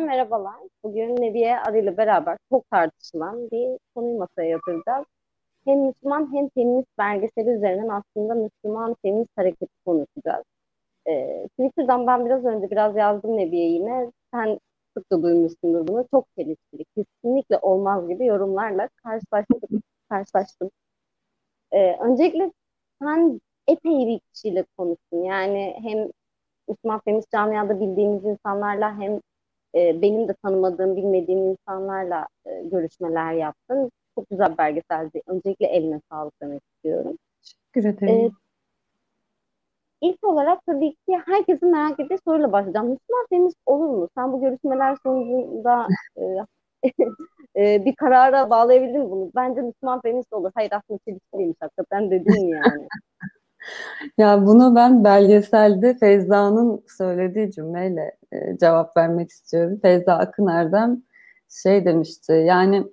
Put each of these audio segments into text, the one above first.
gündemden merhabalar. Bugün Nebiye adıyla beraber çok tartışılan bir konuyu masaya yatıracağız. Hem Müslüman hem feminist belgeseli üzerinden aslında Müslüman feminist hareketi konuşacağız. Ee, Twitter'dan ben biraz önce biraz yazdım Nebiye yine. Sen sık da duymuşsundur bunu. Çok çelişkili, kesinlikle olmaz gibi yorumlarla karşılaştım. karşılaştım. Ee, öncelikle sen epey bir kişiyle konuştun. Yani hem Müslüman feminist camiada bildiğimiz insanlarla hem e, benim de tanımadığım, bilmediğim insanlarla e, görüşmeler yaptın. Çok güzel bir belgeseldi. Öncelikle eline sağlık demek istiyorum. Teşekkür ederim. Ee, ilk olarak tabii ki herkesin merak ettiği soruyla başlayacağım. Müslüman feminist olur mu? Sen bu görüşmeler sonucunda e, e, bir karara bağlayabildin mi bunu? Bence Müslüman feminist olur. Hayır aslında çelişkiliymiş hakikaten dedin yani. Ya bunu ben belgeselde Feyza'nın söylediği cümleyle e, cevap vermek istiyorum. Feyza Akın Erdem şey demişti yani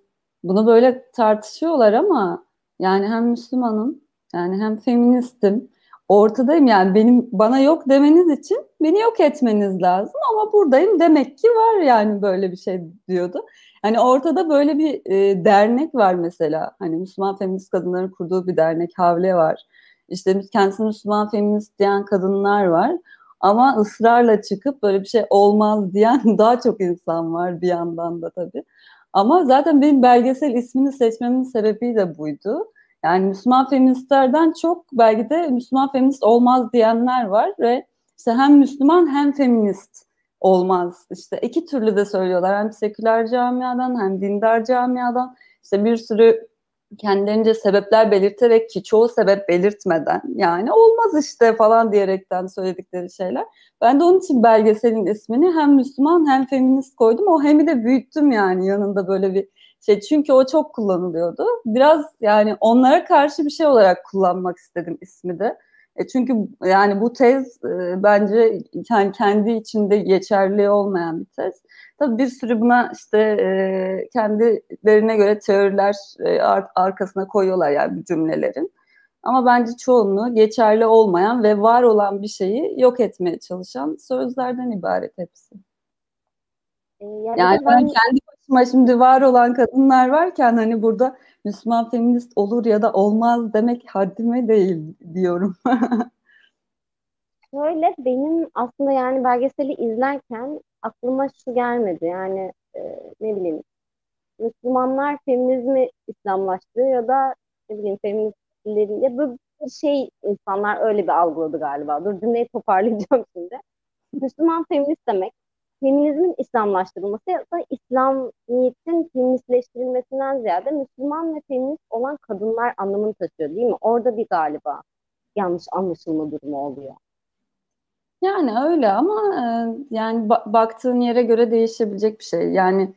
bunu böyle tartışıyorlar ama yani hem Müslümanım yani hem feministim ortadayım yani benim bana yok demeniz için beni yok etmeniz lazım ama buradayım demek ki var yani böyle bir şey diyordu. Hani ortada böyle bir e, dernek var mesela hani Müslüman feminist kadınların kurduğu bir dernek Havle var işte kendisini Müslüman feminist diyen kadınlar var. Ama ısrarla çıkıp böyle bir şey olmaz diyen daha çok insan var bir yandan da tabii. Ama zaten benim belgesel ismini seçmemin sebebi de buydu. Yani Müslüman feministlerden çok belki de Müslüman feminist olmaz diyenler var ve işte hem Müslüman hem feminist olmaz. İşte iki türlü de söylüyorlar. Hem seküler camiadan hem dindar camiadan. İşte bir sürü kendilerince sebepler belirterek ki çoğu sebep belirtmeden yani olmaz işte falan diyerekten söyledikleri şeyler. Ben de onun için belgeselin ismini hem Müslüman hem feminist koydum. O hemi de büyüttüm yani yanında böyle bir şey. Çünkü o çok kullanılıyordu. Biraz yani onlara karşı bir şey olarak kullanmak istedim ismi de. E çünkü yani bu tez e, bence yani kendi içinde geçerli olmayan bir tez. Tabii bir sürü buna işte e, kendilerine göre teoriler e, ar- arkasına koyuyorlar yani bu cümlelerin. Ama bence çoğunluğu geçerli olmayan ve var olan bir şeyi yok etmeye çalışan sözlerden ibaret hepsi. Yani, yani ben, ben kendi başıma şimdi var olan kadınlar varken hani burada Müslüman feminist olur ya da olmaz demek haddime değil diyorum. Şöyle benim aslında yani belgeseli izlerken aklıma şu gelmedi. Yani e, ne bileyim Müslümanlar feminizmi İslamlaştırıyor ya da ne bileyim feministlerin ya böyle bir şey insanlar öyle bir algıladı galiba. Dur cümleyi toparlayacağım şimdi. Müslüman feminist demek feminizmin İslamlaştırılması ya da İslamiyet'in feministleştirilmesinden ziyade Müslüman ve feminist olan kadınlar anlamını taşıyor değil mi? Orada bir galiba yanlış anlaşılma durumu oluyor. Yani öyle ama e, yani ba- baktığın yere göre değişebilecek bir şey. Yani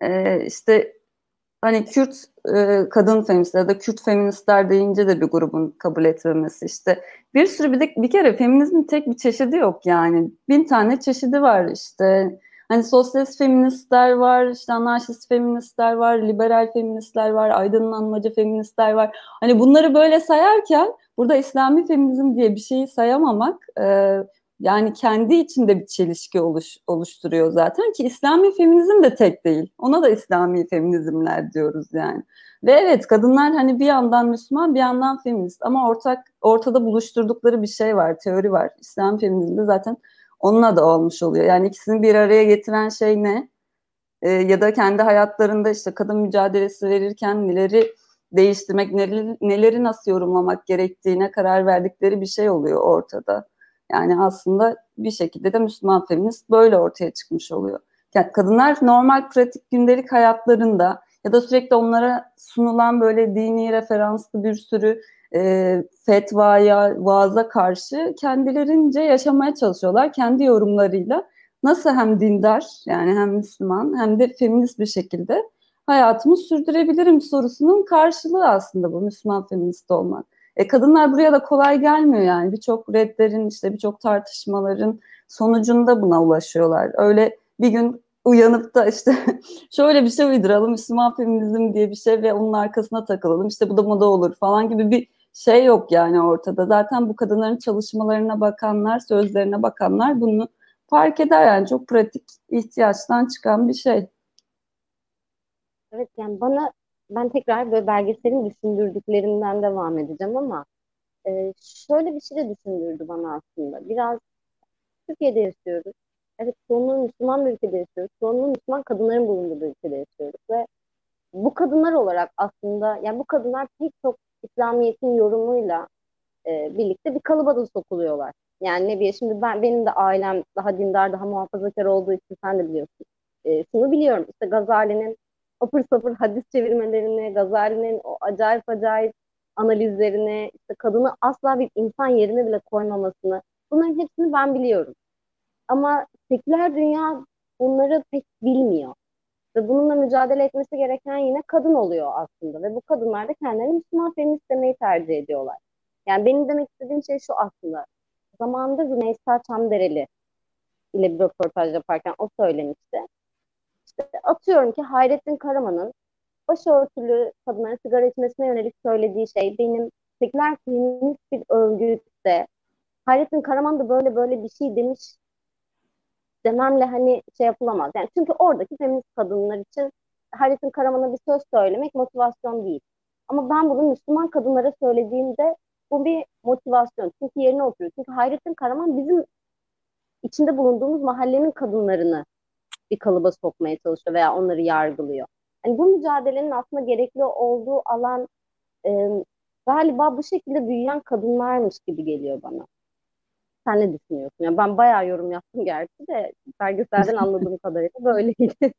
e, işte hani Kürt e, kadın feministler ya da Kürt feministler deyince de bir grubun kabul etmemesi işte bir sürü bir de bir kere feminizmin tek bir çeşidi yok yani. Bin tane çeşidi var işte. Hani sosyalist feministler var işte anarşist feministler var liberal feministler var aydınlanmacı feministler var. Hani bunları böyle sayarken burada İslami feminizm diye bir şeyi sayamamak yani kendi içinde bir çelişki oluş, oluşturuyor zaten ki İslami feminizm de tek değil. Ona da İslami feminizmler diyoruz yani. Ve evet kadınlar hani bir yandan Müslüman bir yandan feminist ama ortak ortada buluşturdukları bir şey var, teori var. İslam feminizmde zaten onunla da olmuş oluyor. Yani ikisini bir araya getiren şey ne? Ee, ya da kendi hayatlarında işte kadın mücadelesi verirken neleri değiştirmek, neleri, neleri nasıl yorumlamak gerektiğine karar verdikleri bir şey oluyor ortada. Yani aslında bir şekilde de Müslüman feminist böyle ortaya çıkmış oluyor. Yani kadınlar normal pratik gündelik hayatlarında ya da sürekli onlara sunulan böyle dini referanslı bir sürü e, fetvaya, vaaza karşı kendilerince yaşamaya çalışıyorlar. Kendi yorumlarıyla nasıl hem dindar yani hem Müslüman hem de feminist bir şekilde hayatımı sürdürebilirim sorusunun karşılığı aslında bu Müslüman feminist olmak. E, kadınlar buraya da kolay gelmiyor yani. Birçok redlerin işte birçok tartışmaların sonucunda buna ulaşıyorlar. Öyle bir gün uyanıp da işte şöyle bir şey uyduralım Müslüman feminizm diye bir şey ve onun arkasına takılalım işte bu da moda olur falan gibi bir şey yok yani ortada. Zaten bu kadınların çalışmalarına bakanlar, sözlerine bakanlar bunu fark eder yani çok pratik ihtiyaçtan çıkan bir şey. Evet yani bana ben tekrar böyle belgeselin düşündürdüklerinden devam edeceğim ama e, şöyle bir şey de düşündürdü bana aslında. Biraz Türkiye'de yaşıyoruz. Evet çoğunluğu Müslüman bir ülkede yaşıyoruz. Çoğunluğu Müslüman kadınların bulunduğu bir ülkede yaşıyoruz ve bu kadınlar olarak aslında yani bu kadınlar pek çok İslamiyet'in yorumuyla e, birlikte bir kalıba da sokuluyorlar. Yani ne bileyim şimdi ben benim de ailem daha dindar, daha muhafazakar olduğu için sen de biliyorsun. E, şunu biliyorum işte Gazali'nin apır sapır hadis çevirmelerini, Gazali'nin o acayip acayip analizlerini, işte kadını asla bir insan yerine bile koymamasını bunların hepsini ben biliyorum. Ama seküler dünya bunları pek bilmiyor. Ve bununla mücadele etmesi gereken yine kadın oluyor aslında. Ve bu kadınlar da kendilerini Müslüman feminist demeyi tercih ediyorlar. Yani benim demek istediğim şey şu aslında. Zamanında Rümeysa Çamdereli ile bir röportaj yaparken o söylemişti. Atıyorum ki Hayrettin Karaman'ın başörtülü kadınların sigara içmesine yönelik söylediği şey benim seküler feminist bir örgütte Hayrettin Karaman da böyle böyle bir şey demiş dememle hani şey yapılamaz. Yani çünkü oradaki feminist kadınlar için Hayrettin Karaman'a bir söz söylemek motivasyon değil. Ama ben bunu Müslüman kadınlara söylediğimde bu bir motivasyon. Çünkü yerine oturuyor. Çünkü Hayrettin Karaman bizim içinde bulunduğumuz mahallenin kadınlarını bir kalıba sokmaya çalışıyor veya onları yargılıyor. Yani bu mücadelenin aslında gerekli olduğu alan e, galiba bu şekilde büyüyen kadınlarmış gibi geliyor bana. Sen ne düşünüyorsun? Yani ben bayağı yorum yaptım gerçi de belgeselden anladığım kadarıyla böyleydi.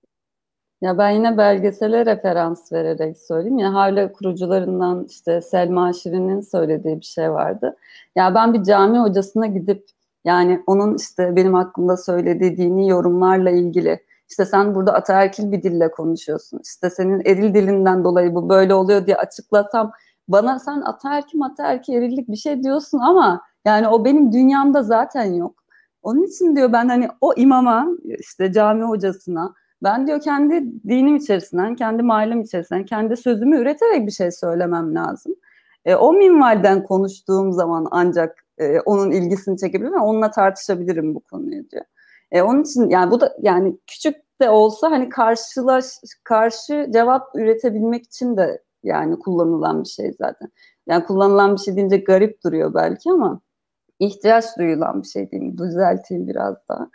Ya ben yine belgesele referans vererek söyleyeyim. Ya Havle kurucularından işte Selma Şirin'in söylediği bir şey vardı. Ya ben bir cami hocasına gidip yani onun işte benim hakkımda söylediği dini yorumlarla ilgili işte sen burada ataerkil bir dille konuşuyorsun. İşte senin eril dilinden dolayı bu böyle oluyor diye açıklasam bana sen ataerkil ataerkil erillik bir şey diyorsun ama yani o benim dünyamda zaten yok. Onun için diyor ben hani o imama işte cami hocasına ben diyor kendi dinim içerisinden, kendi mahallem içerisinden, kendi sözümü üreterek bir şey söylemem lazım. E, o minvalden konuştuğum zaman ancak e, onun ilgisini çekebilirim ve onunla tartışabilirim bu konuyu diyor. E, onun için yani bu da yani küçük de olsa hani karşılaş karşı cevap üretebilmek için de yani kullanılan bir şey zaten. Yani kullanılan bir şey deyince garip duruyor belki ama ihtiyaç duyulan bir şey mi? Düzelteyim biraz daha.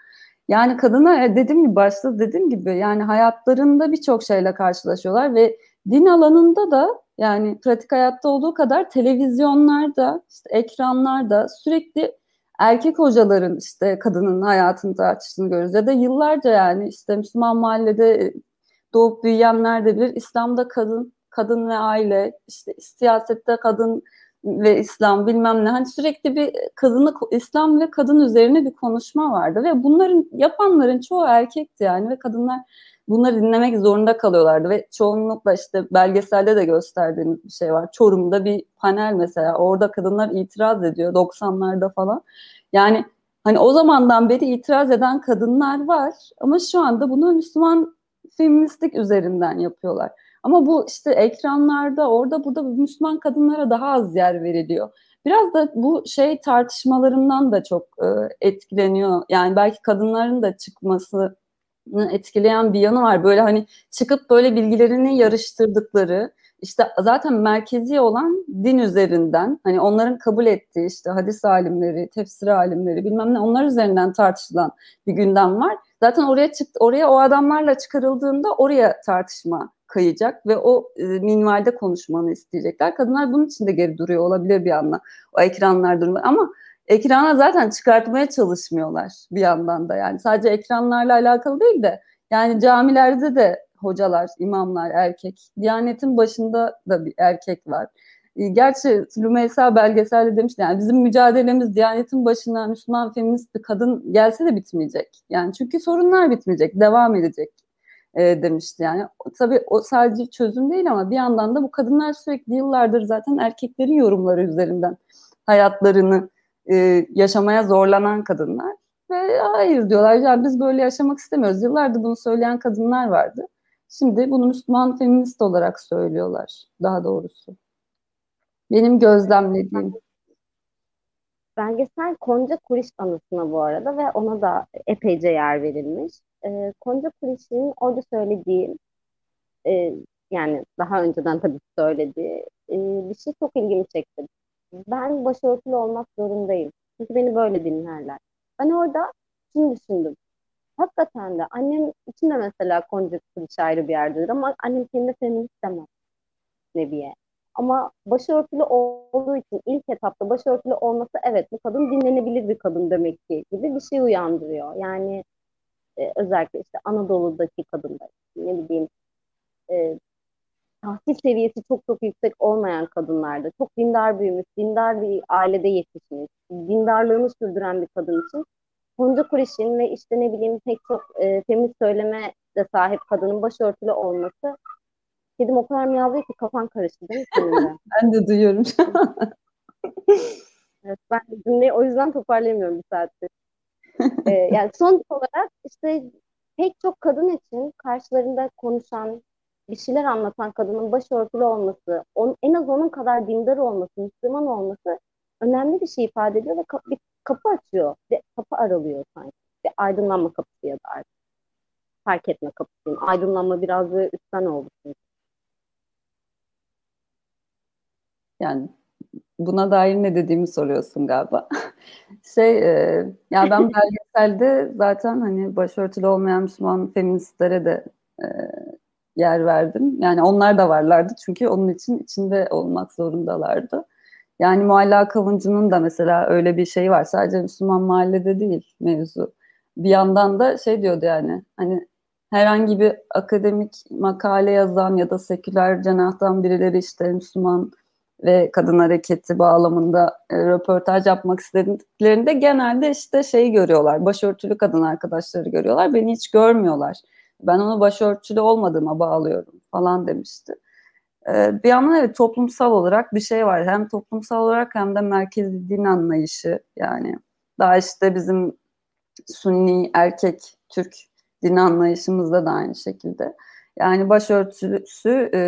Yani kadına e, dediğim gibi başta dediğim gibi yani hayatlarında birçok şeyle karşılaşıyorlar ve din alanında da yani pratik hayatta olduğu kadar televizyonlarda, işte ekranlarda sürekli erkek hocaların işte kadının hayatını tartıştığını görüyoruz. Ya da yıllarca yani işte Müslüman mahallede e, doğup büyüyenler de bilir. İslam'da kadın, kadın ve aile, işte siyasette kadın ve İslam bilmem ne hani sürekli bir kadını İslam ve kadın üzerine bir konuşma vardı ve bunların yapanların çoğu erkekti yani ve kadınlar bunları dinlemek zorunda kalıyorlardı ve çoğunlukla işte belgeselde de gösterdiğimiz bir şey var. Çorum'da bir panel mesela orada kadınlar itiraz ediyor 90'larda falan. Yani hani o zamandan beri itiraz eden kadınlar var ama şu anda bunu Müslüman feministlik üzerinden yapıyorlar. Ama bu işte ekranlarda orada burada Müslüman kadınlara daha az yer veriliyor. Biraz da bu şey tartışmalarından da çok e, etkileniyor. Yani belki kadınların da çıkması etkileyen bir yanı var. Böyle hani çıkıp böyle bilgilerini yarıştırdıkları işte zaten merkezi olan din üzerinden hani onların kabul ettiği işte hadis alimleri, tefsir alimleri bilmem ne onlar üzerinden tartışılan bir gündem var. Zaten oraya çıktı oraya o adamlarla çıkarıldığında oraya tartışma kayacak ve o e, minvalde konuşmanı isteyecekler. Kadınlar bunun için de geri duruyor olabilir bir yandan. O ekranlar durma ama ekrana zaten çıkartmaya çalışmıyorlar bir yandan da yani. Sadece ekranlarla alakalı değil de yani camilerde de hocalar, imamlar erkek. Diyanetin başında da bir erkek var. E, gerçi Lümeysa belgeselde demişti yani bizim mücadelemiz Diyanetin başına Müslüman feminist bir kadın gelse de bitmeyecek. Yani çünkü sorunlar bitmeyecek, devam edecek e, demişti yani. Tabii o sadece çözüm değil ama bir yandan da bu kadınlar sürekli yıllardır zaten erkeklerin yorumları üzerinden hayatlarını e, yaşamaya zorlanan kadınlar ve hayır diyorlar yani biz böyle yaşamak istemiyoruz. Yıllardır bunu söyleyen kadınlar vardı. Şimdi bunu Müslüman feminist olarak söylüyorlar daha doğrusu. Benim gözlemlediğim. Belgesel Konca Kuriş anısına bu arada ve ona da epeyce yer verilmiş. E, Konca Kuriş'in orada söylediği e, yani daha önceden tabii söylediği e, bir şey çok ilgimi çekti. Ben başörtülü olmak zorundayım. Çünkü beni böyle dinlerler. Ben orada şunu düşündüm. Hakikaten de annem için de mesela Kuriş ayrı bir yerdedir ama annem kendine feminist demez Nebiye. Ama başörtülü olduğu için ilk etapta başörtülü olması evet bu kadın dinlenebilir bir kadın demek ki gibi bir şey uyandırıyor. Yani e, özellikle işte Anadolu'daki kadınlar ne bileyim e, tahsil seviyesi çok çok yüksek olmayan kadınlarda çok dindar büyümüş, dindar bir ailede yetişmiş, dindarlığını sürdüren bir kadın için Gonca Kuriş'in ve işte ne bileyim pek çok e, feminist söyleme de sahip kadının başörtülü olması Kedim o kadar miyavlıyor ki kafan karıştı değil mi senin ben de duyuyorum. evet, ben cümleyi o yüzden toparlayamıyorum bir saattir. ee, yani son olarak işte pek çok kadın için karşılarında konuşan, bir şeyler anlatan kadının başörtülü olması, on, en az onun kadar dindar olması, Müslüman olması önemli bir şey ifade ediyor ve kap, bir kapı açıyor. Ve kapı aralıyor sanki. Bir aydınlanma kapısı ya da artık. Fark etme kapısı. Aydınlanma biraz da üstten oldu çünkü. Yani buna dair ne dediğimi soruyorsun galiba. şey, e, ya ben belgeselde zaten hani başörtülü olmayan Müslüman feministlere de e, yer verdim. Yani onlar da varlardı çünkü onun için içinde olmak zorundalardı. Yani Mualla Kavuncu'nun da mesela öyle bir şey var. Sadece Müslüman mahallede değil mevzu. Bir yandan da şey diyordu yani hani herhangi bir akademik makale yazan ya da seküler cenahtan birileri işte Müslüman ve kadın hareketi bağlamında e, röportaj yapmak istediklerinde genelde işte şeyi görüyorlar. Başörtülü kadın arkadaşları görüyorlar. Beni hiç görmüyorlar. Ben onu başörtülü olmadığıma bağlıyorum falan demişti. E, bir yandan evet toplumsal olarak bir şey var. Hem toplumsal olarak hem de merkezi din anlayışı yani daha işte bizim Sunni erkek Türk din anlayışımızda da aynı şekilde. Yani başörtüsü e,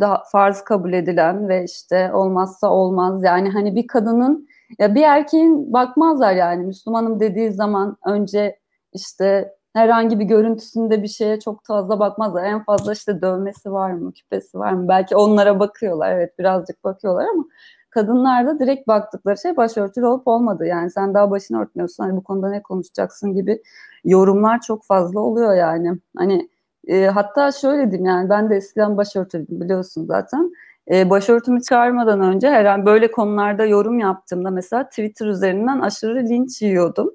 daha farz kabul edilen ve işte olmazsa olmaz. Yani hani bir kadının ya bir erkeğin bakmazlar yani Müslümanım dediği zaman önce işte herhangi bir görüntüsünde bir şeye çok fazla bakmazlar. En fazla işte dövmesi var mı, küpesi var mı? Belki onlara bakıyorlar. Evet birazcık bakıyorlar ama kadınlarda direkt baktıkları şey başörtülü olup olmadı. Yani sen daha başını örtmüyorsun. Hani bu konuda ne konuşacaksın gibi yorumlar çok fazla oluyor yani. Hani e, hatta şöyle diyeyim yani ben de eskiden başörtülüydüm biliyorsun zaten. E, başörtümü çıkarmadan önce her an böyle konularda yorum yaptığımda mesela Twitter üzerinden aşırı linç yiyordum.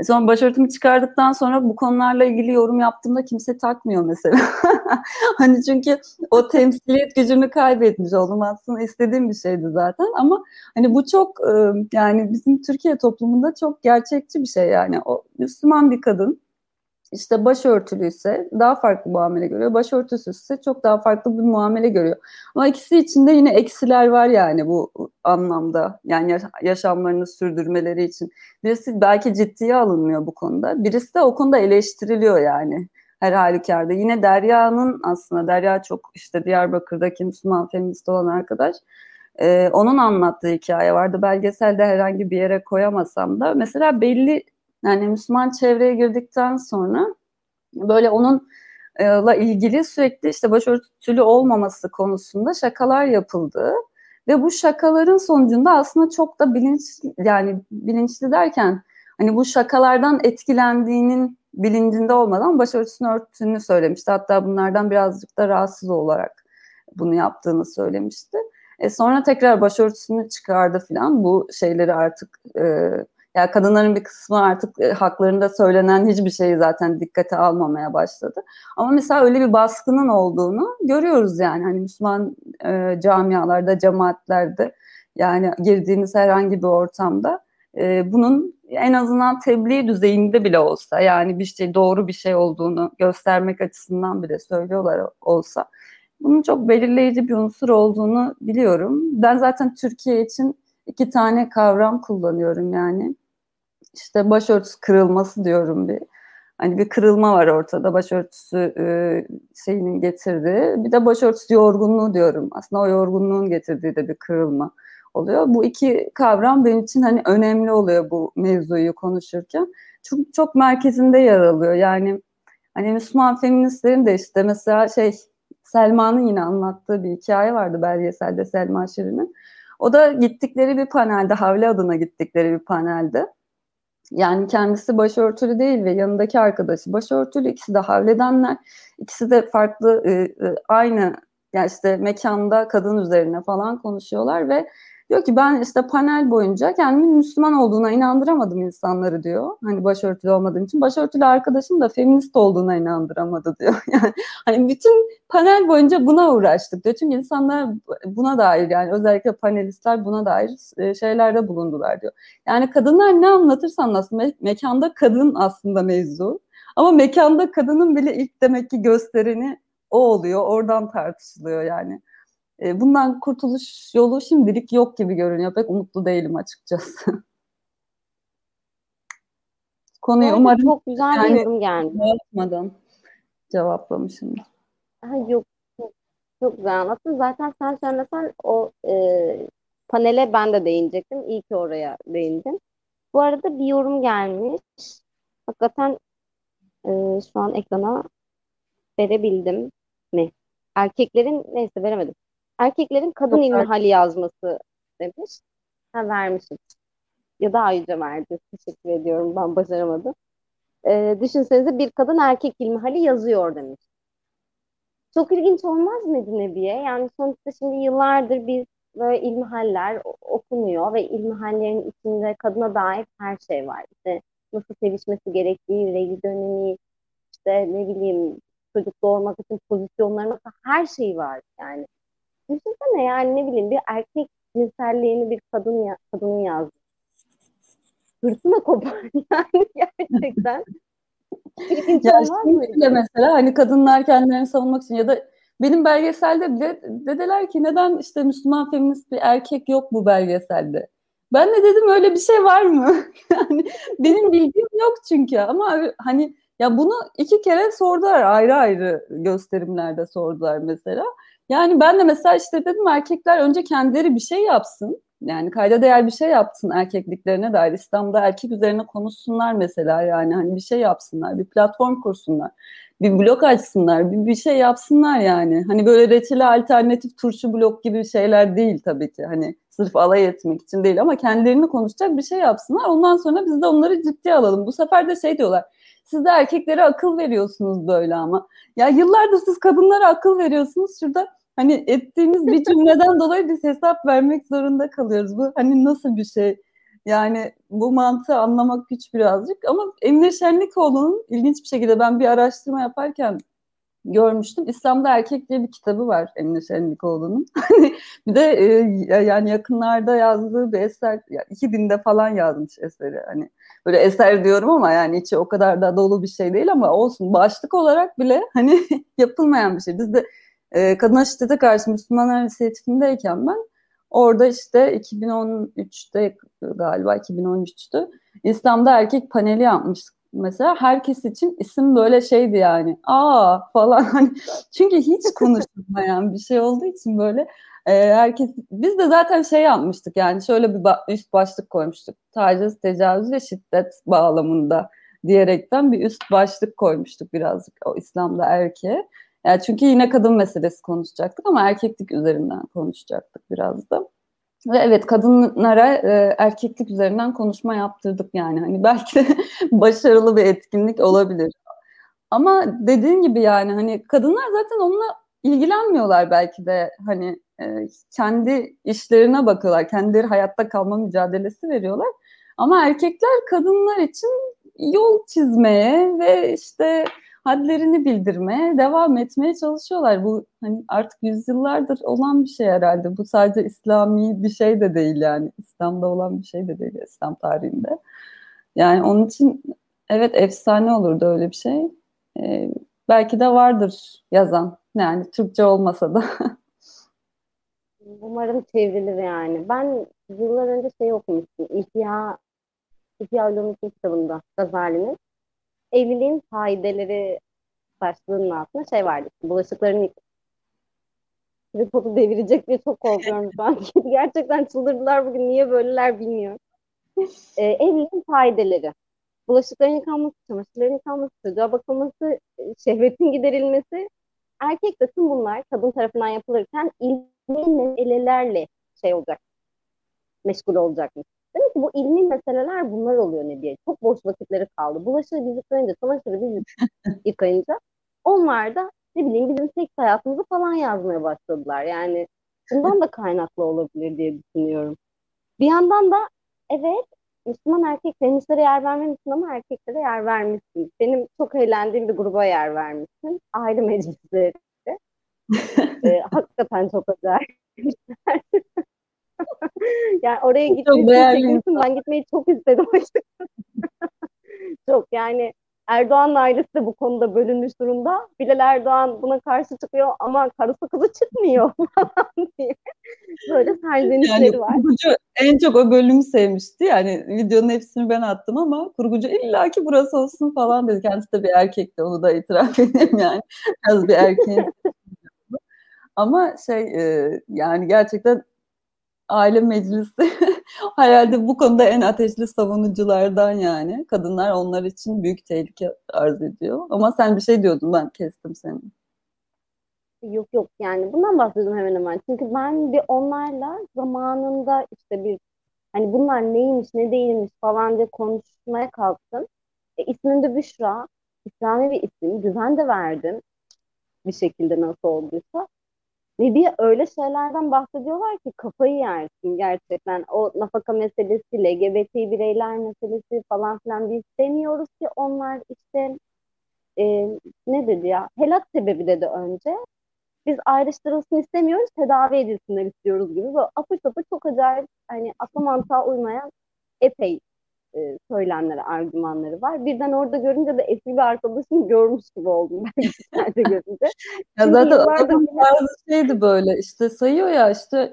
E, sonra başörtümü çıkardıktan sonra bu konularla ilgili yorum yaptığımda kimse takmıyor mesela. hani çünkü o temsiliyet gücünü kaybetmiş oldum aslında istediğim bir şeydi zaten ama hani bu çok e, yani bizim Türkiye toplumunda çok gerçekçi bir şey yani o Müslüman bir kadın işte başörtülüyse daha farklı muamele görüyor. Başörtüsüzse çok daha farklı bir muamele görüyor. Ama ikisi içinde yine eksiler var yani bu anlamda. Yani yaşamlarını sürdürmeleri için. Birisi belki ciddiye alınmıyor bu konuda. Birisi de o konuda eleştiriliyor yani her halükarda. Yine Derya'nın aslında Derya çok işte Diyarbakır'daki Müslüman feminist olan arkadaş. Ee, onun anlattığı hikaye vardı. Belgeselde herhangi bir yere koyamasam da mesela belli yani Müslüman çevreye girdikten sonra böyle onun la ilgili sürekli işte başörtülü olmaması konusunda şakalar yapıldı. Ve bu şakaların sonucunda aslında çok da bilinç yani bilinçli derken hani bu şakalardan etkilendiğinin bilincinde olmadan başörtüsünü örttüğünü söylemişti. Hatta bunlardan birazcık da rahatsız olarak bunu yaptığını söylemişti. E sonra tekrar başörtüsünü çıkardı falan bu şeyleri artık e, yani kadınların bir kısmı artık e, haklarında söylenen hiçbir şeyi zaten dikkate almamaya başladı. Ama mesela öyle bir baskının olduğunu görüyoruz yani hani Müslüman e, camialarda, cemaatlerde yani girdiğiniz herhangi bir ortamda e, bunun en azından tebliğ düzeyinde bile olsa yani bir şey doğru bir şey olduğunu göstermek açısından bile söylüyorlar olsa bunun çok belirleyici bir unsur olduğunu biliyorum. Ben zaten Türkiye için iki tane kavram kullanıyorum yani işte başörtüsü kırılması diyorum bir. Hani bir kırılma var ortada başörtüsü e, şeyinin getirdiği. Bir de başörtüsü yorgunluğu diyorum. Aslında o yorgunluğun getirdiği de bir kırılma. oluyor. Bu iki kavram benim için hani önemli oluyor bu mevzuyu konuşurken. Çok çok merkezinde yer alıyor. Yani hani Müslüman feministlerin de işte mesela şey Selma'nın yine anlattığı bir hikaye vardı belgeselde Selma Şirin'in. O da gittikleri bir panelde, Havle adına gittikleri bir panelde. Yani kendisi başörtülü değil ve yanındaki arkadaşı başörtülü. İkisi de havledenler. İkisi de farklı, e, e, aynı yani işte mekanda kadın üzerine falan konuşuyorlar ve Diyor ki ben işte panel boyunca kendimin Müslüman olduğuna inandıramadım insanları diyor. Hani başörtülü olmadığım için. Başörtülü arkadaşım da feminist olduğuna inandıramadı diyor. Yani hani bütün panel boyunca buna uğraştık diyor. Çünkü insanlar buna dair yani özellikle panelistler buna dair e, şeylerde bulundular diyor. Yani kadınlar ne anlatırsa anlatsın me- mekanda kadın aslında mevzu. Ama mekanda kadının bile ilk demek ki göstereni o oluyor. Oradan tartışılıyor yani. E, bundan kurtuluş yolu şimdilik yok gibi görünüyor. Pek umutlu değilim açıkçası. Konuyu umarım çok güzel yani, bir yorum geldi. Dağıtmadan cevaplamışım. Ha, yok çok, çok güzel anlattın. Zaten sen söylesen o e, panele ben de değinecektim. İyi ki oraya değindim. Bu arada bir yorum gelmiş. Hakikaten e, şu an ekrana verebildim mi? Erkeklerin neyse veremedim. Erkeklerin kadın Çok ilmihali yazması demiş. Ha vermişim. Ya da ayrıca verdi. Teşekkür ediyorum. Ben başaramadım. Ee, düşünsenize bir kadın erkek ilmihali yazıyor demiş. Çok ilginç olmaz mıydı Nebiye? Yani sonuçta şimdi yıllardır biz böyle ilmihaller okunuyor ve ilmihallerin içinde kadına dair her şey var. İşte nasıl sevişmesi gerektiği, regl dönemi, işte ne bileyim çocuk doğurmak için pozisyonları her şey var yani. Düşünsene yani ne bileyim bir erkek cinselliğini bir kadın ya, kadının yazdı. Hırsına kopar yani gerçekten. Ya mı? mesela hani kadınlar kendilerini savunmak için ya da benim belgeselde bile dediler ki neden işte Müslüman feminist bir erkek yok bu belgeselde. Ben de dedim öyle bir şey var mı? yani benim bilgim yok çünkü ama hani ya bunu iki kere sordular ayrı ayrı gösterimlerde sordular mesela. Yani ben de mesela işte dedim erkekler önce kendileri bir şey yapsın. Yani kayda değer bir şey yapsın erkekliklerine dair. İslam'da erkek üzerine konuşsunlar mesela yani hani bir şey yapsınlar, bir platform kursunlar, bir blok açsınlar, bir, bir şey yapsınlar yani. Hani böyle reçeli alternatif turşu blok gibi şeyler değil tabii ki. Hani sırf alay etmek için değil ama kendilerini konuşacak bir şey yapsınlar. Ondan sonra biz de onları ciddiye alalım. Bu sefer de şey diyorlar. Siz de erkeklere akıl veriyorsunuz böyle ama. Ya yıllardır siz kadınlara akıl veriyorsunuz. Şurada hani ettiğimiz bir cümleden dolayı biz hesap vermek zorunda kalıyoruz. Bu hani nasıl bir şey? Yani bu mantığı anlamak güç birazcık ama Emine Şenlikoğlu'nun ilginç bir şekilde ben bir araştırma yaparken görmüştüm. İslam'da Erkek diye bir kitabı var Emine Şenlikoğlu'nun. Hani bir de e, yani yakınlarda yazdığı bir eser, yani 2000'de falan yazmış eseri. Hani böyle eser diyorum ama yani içi o kadar da dolu bir şey değil ama olsun. Başlık olarak bile hani yapılmayan bir şey. Biz de e, kadına şiddete karşı Müslümanlar inisiyatifindeyken ben orada işte 2013'te galiba 2013'tü İslam'da erkek paneli yapmıştık mesela herkes için isim böyle şeydi yani. Aa falan. Hani çünkü hiç konuşulmayan bir şey olduğu için böyle e, herkes biz de zaten şey yapmıştık yani şöyle bir üst başlık koymuştuk. Taciz tecavüz ve şiddet bağlamında diyerekten bir üst başlık koymuştuk birazcık o İslam'da erkeğe yani çünkü yine kadın meselesi konuşacaktık ama erkeklik üzerinden konuşacaktık biraz da. Ve evet kadınlara e, erkeklik üzerinden konuşma yaptırdık yani. Hani belki de başarılı bir etkinlik olabilir. Ama dediğin gibi yani hani kadınlar zaten onunla ilgilenmiyorlar belki de hani e, kendi işlerine bakıyorlar. Kendileri hayatta kalma mücadelesi veriyorlar. Ama erkekler kadınlar için yol çizmeye ve işte hadlerini bildirmeye devam etmeye çalışıyorlar. Bu hani artık yüzyıllardır olan bir şey herhalde. Bu sadece İslami bir şey de değil yani. İslam'da olan bir şey de değil İslam tarihinde. Yani onun için evet efsane olurdu öyle bir şey. Ee, belki de vardır yazan. Yani Türkçe olmasa da. Umarım çevrilir yani. Ben yıllar önce şey okumuştum. İhya, İhya Ulumuddin kitabında Gazali'nin evliliğin faydeleri başlığının altında şey vardı. Bulaşıkların tripodu devirecek diye çok korkuyorum şu an. Gerçekten çıldırdılar bugün. Niye böyleler bilmiyorum. E, evliliğin faydeleri. Bulaşıkların yıkanması, çamaşırların yıkanması, çocuğa bakılması, şehvetin giderilmesi. Erkek de tüm bunlar kadın tarafından yapılırken ilmi meselelerle şey olacak, meşgul olacakmış. Demek ki bu ilmi meseleler bunlar oluyor ne diye. Çok boş vakitleri kaldı. Bulaşığı biz yıkayınca, çamaşırı biz yıkayınca onlar da ne bileyim bizim seks hayatımızı falan yazmaya başladılar. Yani bundan da kaynaklı olabilir diye düşünüyorum. Bir yandan da evet Müslüman erkek feministlere yer vermemişsin ama erkeklere yer vermişsin. Benim çok eğlendiğim bir gruba yer vermişsin. Aile meclisleri. ee, hakikaten çok acayip. yani oraya gitmek ben gitmeyi çok istedim çok yani Erdoğan ailesi de bu konuda bölünmüş durumda. Bilal Erdoğan buna karşı çıkıyor ama karısı kızı çıkmıyor falan diye. Böyle serzenişleri yani, var. Kurgucu en çok o bölümü sevmişti. Yani videonun hepsini ben attım ama kurgucu illaki burası olsun falan dedi. Kendisi de bir erkekti onu da itiraf edeyim yani. Biraz bir erkeğin ama şey e, yani gerçekten aile meclisi herhalde bu konuda en ateşli savunuculardan yani. Kadınlar onlar için büyük tehlike arz ediyor. Ama sen bir şey diyordun ben kestim seni. Yok yok yani bundan bahsediyorum hemen hemen. Çünkü ben bir onlarla zamanında işte bir hani bunlar neymiş ne değilmiş falan diye konuşmaya kalktım. E, ismim de Büşra. İslami bir isim. Güven de verdim. Bir şekilde nasıl olduysa. Ve bir öyle şeylerden bahsediyorlar ki kafayı yersin gerçekten. O nafaka meselesi, LGBT bireyler meselesi falan filan biz demiyoruz ki onlar işte e, ne dedi ya helak sebebi dedi önce. Biz ayrıştırılsın istemiyoruz, tedavi edilsinler istiyoruz gibi. Böyle apır sapır çok acayip hani akla mantığa uymayan epey e, söylemleri, argümanları var. Birden orada görünce de eski bir arkadaşım görmüş gibi oldum ben görünce. ya zaten adamın bazı şeydi böyle işte sayıyor ya işte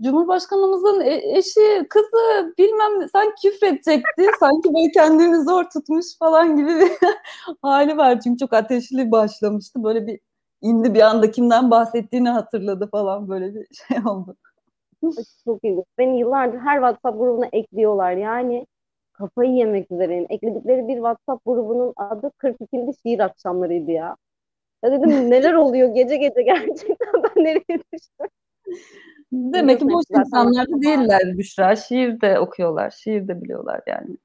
Cumhurbaşkanımızın e, eşi, kızı bilmem sen küfredecekti. Sanki böyle kendini zor tutmuş falan gibi bir hali var. Çünkü çok ateşli başlamıştı. Böyle bir indi bir anda kimden bahsettiğini hatırladı falan böyle bir şey oldu. Çok iyi. Beni yıllardır her WhatsApp grubuna ekliyorlar. Yani kafayı yemek üzereyim. Ekledikleri bir WhatsApp grubunun adı 42. şiir akşamlarıydı ya. Ya dedim neler oluyor gece gece gerçekten ben nereye düştüm? Demek ki boş insanlar da değiller Büşra. Şiir de okuyorlar, şiir de biliyorlar yani.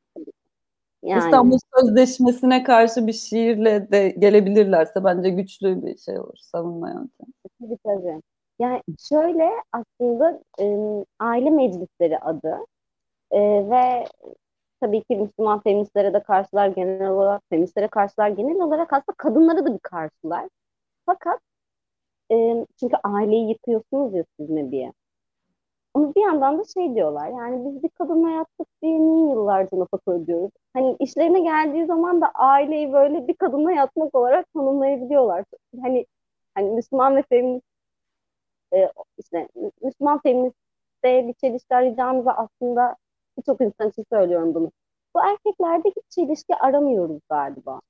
yani. İstanbul Sözleşmesi'ne karşı bir şiirle de gelebilirlerse bence güçlü bir şey olur savunma yöntemi. Tabii tabii. Yani şöyle aslında e, aile meclisleri adı e, ve tabii ki Müslüman feministlere de karşılar genel olarak, feministlere karşılar genel olarak aslında kadınlara da bir karşılar. Fakat e, çünkü aileyi yıkıyorsunuz ya siz Nebiye. Ama bir yandan da şey diyorlar yani biz bir kadınla yattık diye niye yıllarca nafaka ödüyoruz? Hani işlerine geldiği zaman da aileyi böyle bir kadınla yatmak olarak tanımlayabiliyorlar. Hani hani Müslüman ve feminist e, işte Müslüman feministte bir çelişki arayacağımızı aslında birçok insan için söylüyorum bunu. Bu erkeklerde hiç çelişki aramıyoruz galiba.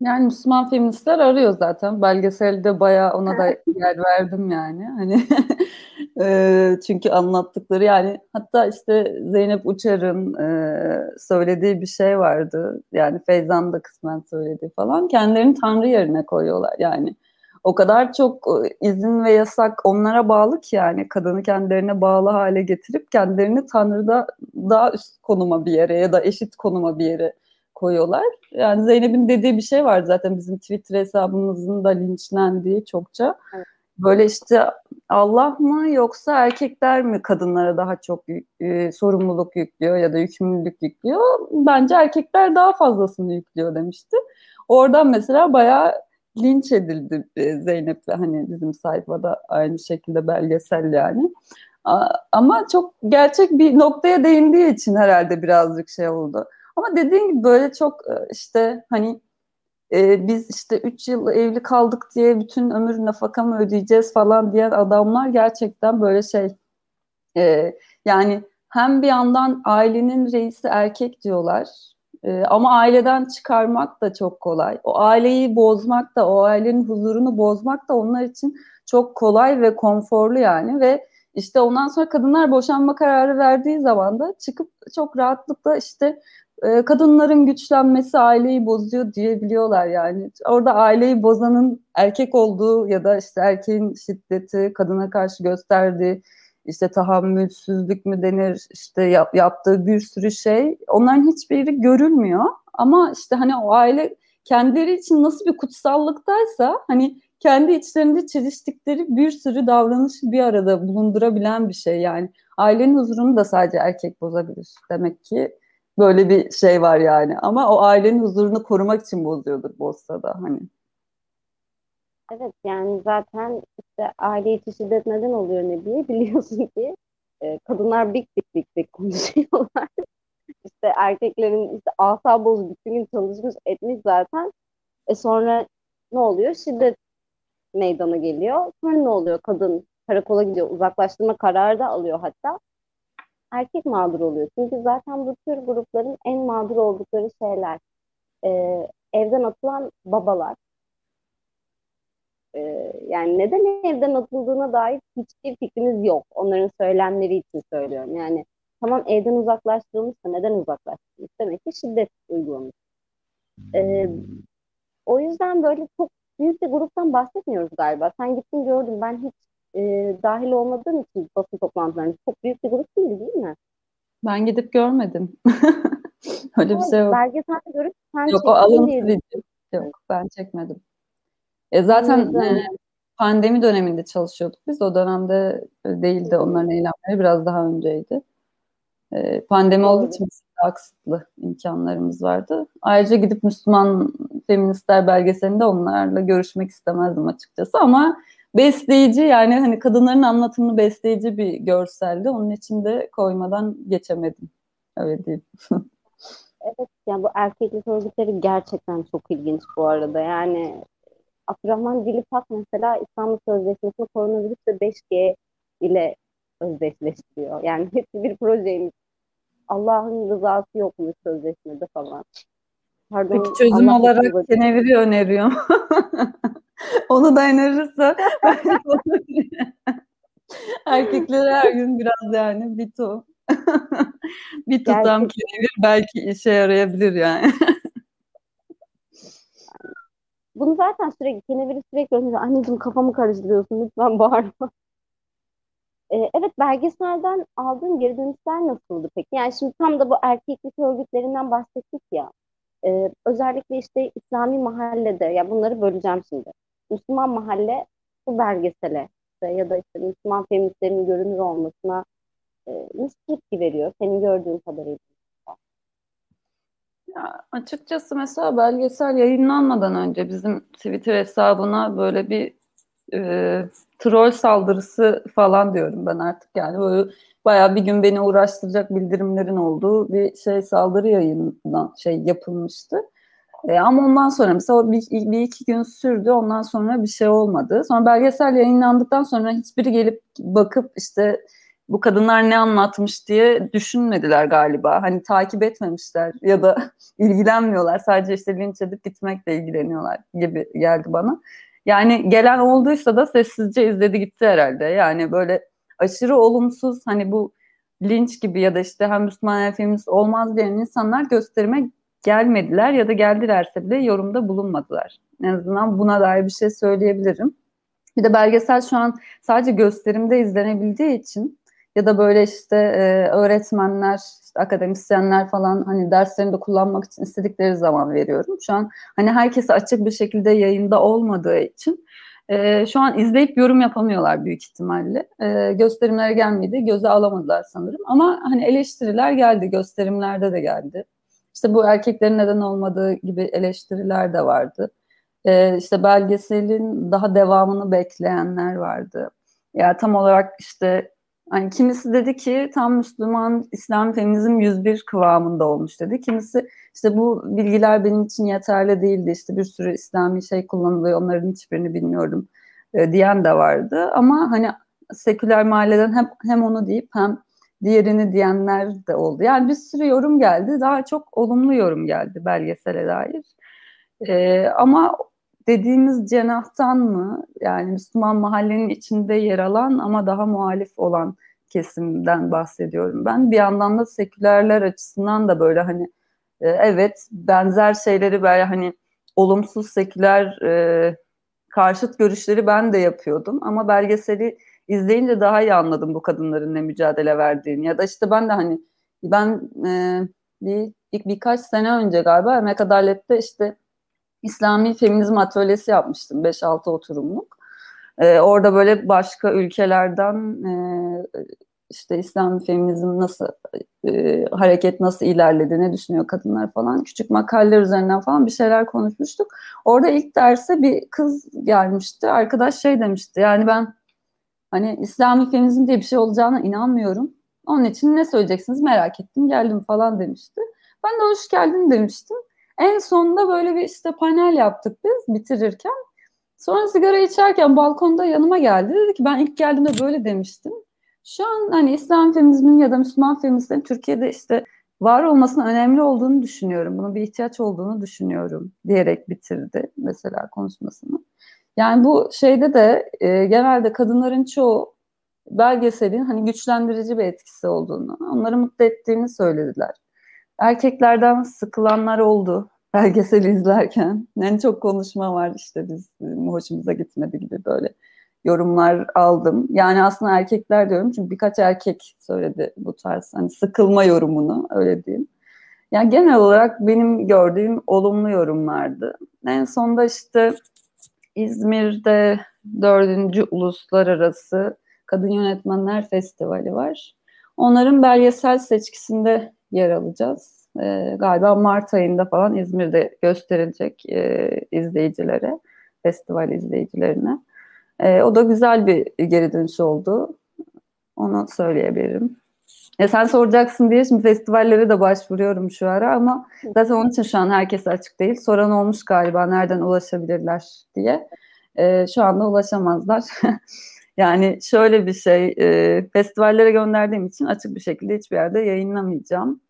Yani Müslüman feministler arıyor zaten. Belgeselde bayağı ona da yer verdim yani. Hani e, çünkü anlattıkları yani hatta işte Zeynep Uçar'ın e, söylediği bir şey vardı. Yani Feyzan da kısmen söyledi falan. Kendilerini Tanrı yerine koyuyorlar yani o kadar çok e, izin ve yasak onlara bağlı ki yani kadını kendilerine bağlı hale getirip kendilerini Tanrı'da daha üst konuma bir yere ya da eşit konuma bir yere koyuyorlar. Yani Zeynep'in dediği bir şey var zaten bizim Twitter hesabımızın da linçlendiği çokça. Evet. Böyle işte Allah mı yoksa erkekler mi kadınlara daha çok e, sorumluluk yüklüyor ya da yükümlülük yüklüyor? Bence erkekler daha fazlasını yüklüyor demişti. Oradan mesela bayağı linç edildi e, Zeynep ve hani bizim sayfada aynı şekilde belgesel yani. Ama çok gerçek bir noktaya değindiği için herhalde birazcık şey oldu. Ama dediğim gibi böyle çok e, işte hani e, biz işte 3 yıl evli kaldık diye bütün ömür nafaka mı ödeyeceğiz falan diyen adamlar gerçekten böyle şey e, yani hem bir yandan ailenin reisi erkek diyorlar E, ama aileden çıkarmak da çok kolay. O aileyi bozmak da, o ailenin huzurunu bozmak da onlar için çok kolay ve konforlu yani ve işte ondan sonra kadınlar boşanma kararı verdiği zaman da çıkıp çok rahatlıkla işte e, kadınların güçlenmesi aileyi bozuyor diyebiliyorlar yani. Orada aileyi bozanın erkek olduğu ya da işte erkeğin şiddeti, kadına karşı gösterdiği işte tahammülsüzlük mü denir, işte yap, yaptığı bir sürü şey onların hiçbiri görülmüyor. Ama işte hani o aile kendileri için nasıl bir kutsallıktaysa hani kendi içlerinde çeliştikleri bir sürü davranışı bir arada bulundurabilen bir şey yani. Ailenin huzurunu da sadece erkek bozabilir. Demek ki böyle bir şey var yani. Ama o ailenin huzurunu korumak için bozuyordur bozsa da hani. Evet yani zaten işte aile içi şiddet neden oluyor ne diye biliyorsun ki e, kadınlar bik bik bik bik konuşuyorlar. işte erkeklerin işte asa bozu bütün gün çalışmış etmiş zaten. E sonra ne oluyor? Şiddet meydana geliyor. Sonra ne oluyor? Kadın karakola gidiyor. Uzaklaştırma kararı da alıyor hatta. Erkek mağdur oluyor. Çünkü zaten bu tür grupların en mağdur oldukları şeyler. E, evden atılan babalar, ee, yani neden evden atıldığına dair hiçbir fikrimiz yok. Onların söylemleri için söylüyorum. Yani tamam evden uzaklaştırılmışsa neden uzaklaştırılmış? Demek ki şiddet uygulamış. Ee, o yüzden böyle çok büyük bir gruptan bahsetmiyoruz galiba. Sen gittin gördün. Ben hiç e, dahil olmadığım için basın toplantılarında çok büyük bir grup değil değil mi? Ben gidip görmedim. Öyle bir şey yok. Belgeselde görüp sen Yok o alıntı Yok ben çekmedim. E zaten e, pandemi döneminde çalışıyorduk biz. O dönemde değildi onların eylemleri biraz daha önceydi. E, pandemi olduğu için daha kısıtlı imkanlarımız vardı. Ayrıca gidip Müslüman feministler belgeselinde onlarla görüşmek istemezdim açıkçası ama besleyici yani hani kadınların anlatımını besleyici bir görseldi. Onun için de koymadan geçemedim. Öyle diyeyim. evet yani bu erkeklik örgütleri gerçekten çok ilginç bu arada. Yani Abdurrahman Dilipak mesela İstanbul Sözleşmesi koronavirüs ve 5G ile özdeşleştiriyor. Yani hepsi bir projeymiş. Allah'ın rızası yokmuş sözleşmede falan. Pardon, Peki çözüm Allah olarak keneviri öneriyorum. Onu da önerirse erkekler her gün biraz yani bir to bir tutam kenevir belki işe yarayabilir yani. Bunu zaten sürekli keneviri sürekli öneriyor. Anneciğim kafamı karıştırıyorsun lütfen bağırma. Ee, evet belgeselden aldığın geri dönüşler nasıldı peki? Yani şimdi tam da bu erkeklik örgütlerinden bahsettik ya. Ee, özellikle işte İslami mahallede ya bunları böleceğim şimdi. Müslüman mahalle bu belgesele işte, ya da işte Müslüman feministlerin görünür olmasına e, nasıl tepki veriyor senin gördüğün kadarıyla? Ya açıkçası mesela belgesel yayınlanmadan önce bizim Twitter hesabına böyle bir e, troll saldırısı falan diyorum ben artık yani böyle bayağı bir gün beni uğraştıracak bildirimlerin olduğu bir şey saldırı yayından şey yapılmıştı. E, ama ondan sonra mesela bir, bir iki gün sürdü ondan sonra bir şey olmadı. Sonra belgesel yayınlandıktan sonra hiçbiri gelip bakıp işte bu kadınlar ne anlatmış diye düşünmediler galiba. Hani takip etmemişler ya da ilgilenmiyorlar. Sadece işte linç edip gitmekle ilgileniyorlar gibi geldi bana. Yani gelen olduysa da sessizce izledi gitti herhalde. Yani böyle aşırı olumsuz hani bu linç gibi ya da işte hem Müslüman hem olmaz diyen insanlar gösterime gelmediler ya da geldilerse bile yorumda bulunmadılar. En azından buna dair bir şey söyleyebilirim. Bir de belgesel şu an sadece gösterimde izlenebildiği için ya da böyle işte e, öğretmenler, işte akademisyenler falan hani derslerinde kullanmak için istedikleri zaman veriyorum. Şu an hani herkese açık bir şekilde yayında olmadığı için e, şu an izleyip yorum yapamıyorlar büyük ihtimalle. E, gösterimlere gelmedi, göze alamadılar sanırım. Ama hani eleştiriler geldi, gösterimlerde de geldi. İşte bu erkeklerin neden olmadığı gibi eleştiriler de vardı. E, işte belgeselin daha devamını bekleyenler vardı. Ya tam olarak işte Hani kimisi dedi ki tam Müslüman İslam feminizm 101 kıvamında olmuş dedi. Kimisi işte bu bilgiler benim için yeterli değildi. İşte bir sürü İslami şey kullanılıyor. Onların hiçbirini bilmiyorum e, diyen de vardı. Ama hani seküler mahalleden hem, hem onu deyip hem diğerini diyenler de oldu. Yani bir sürü yorum geldi. Daha çok olumlu yorum geldi belgesele dair. Ee, ama dediğimiz cenahtan mı? Yani Müslüman mahallenin içinde yer alan ama daha muhalif olan kesimden bahsediyorum ben. Bir yandan da sekülerler açısından da böyle hani e, evet benzer şeyleri böyle hani olumsuz seküler e, karşıt görüşleri ben de yapıyordum. Ama belgeseli izleyince daha iyi anladım bu kadınların ne mücadele verdiğini. Ya da işte ben de hani ben e, bir ilk birkaç sene önce galiba Emek Adalet'te işte İslami feminizm atölyesi yapmıştım 5-6 oturumluk. Ee, orada böyle başka ülkelerden e, işte İslam feminizm nasıl e, hareket nasıl ilerledi, ne düşünüyor kadınlar falan küçük makaleler üzerinden falan bir şeyler konuşmuştuk. Orada ilk derse bir kız gelmişti. Arkadaş şey demişti. Yani ben hani İslami feminizm diye bir şey olacağına inanmıyorum. Onun için ne söyleyeceksiniz merak ettim geldim falan demişti. Ben de hoş geldin demiştim. En sonunda böyle bir işte panel yaptık biz bitirirken. Sonra sigara içerken balkonda yanıma geldi. Dedi ki ben ilk geldiğimde böyle demiştim. Şu an hani İslam feminizminin ya da Müslüman feministlerin Türkiye'de işte var olmasının önemli olduğunu düşünüyorum. Bunun bir ihtiyaç olduğunu düşünüyorum diyerek bitirdi mesela konuşmasını. Yani bu şeyde de e, genelde kadınların çoğu belgeselin hani güçlendirici bir etkisi olduğunu, onları mutlu ettiğini söylediler. Erkeklerden sıkılanlar oldu belgeseli izlerken. En çok konuşma var işte biz hoşumuza gitmedi gibi böyle yorumlar aldım. Yani aslında erkekler diyorum çünkü birkaç erkek söyledi bu tarz hani sıkılma yorumunu öyle diyeyim. Yani genel olarak benim gördüğüm olumlu yorumlardı. En sonda işte İzmir'de dördüncü uluslararası Kadın Yönetmenler Festivali var. Onların belgesel seçkisinde yer alacağız. E, galiba Mart ayında falan İzmir'de gösterilecek e, izleyicilere, festival izleyicilerine. E, o da güzel bir geri dönüş oldu. Onu söyleyebilirim. Ya sen soracaksın diye şimdi festivallere de başvuruyorum şu ara ama zaten onun için şu an herkese açık değil. Soran olmuş galiba nereden ulaşabilirler diye. E, şu anda ulaşamazlar. yani şöyle bir şey, e, festivallere gönderdiğim için açık bir şekilde hiçbir yerde yayınlamayacağım.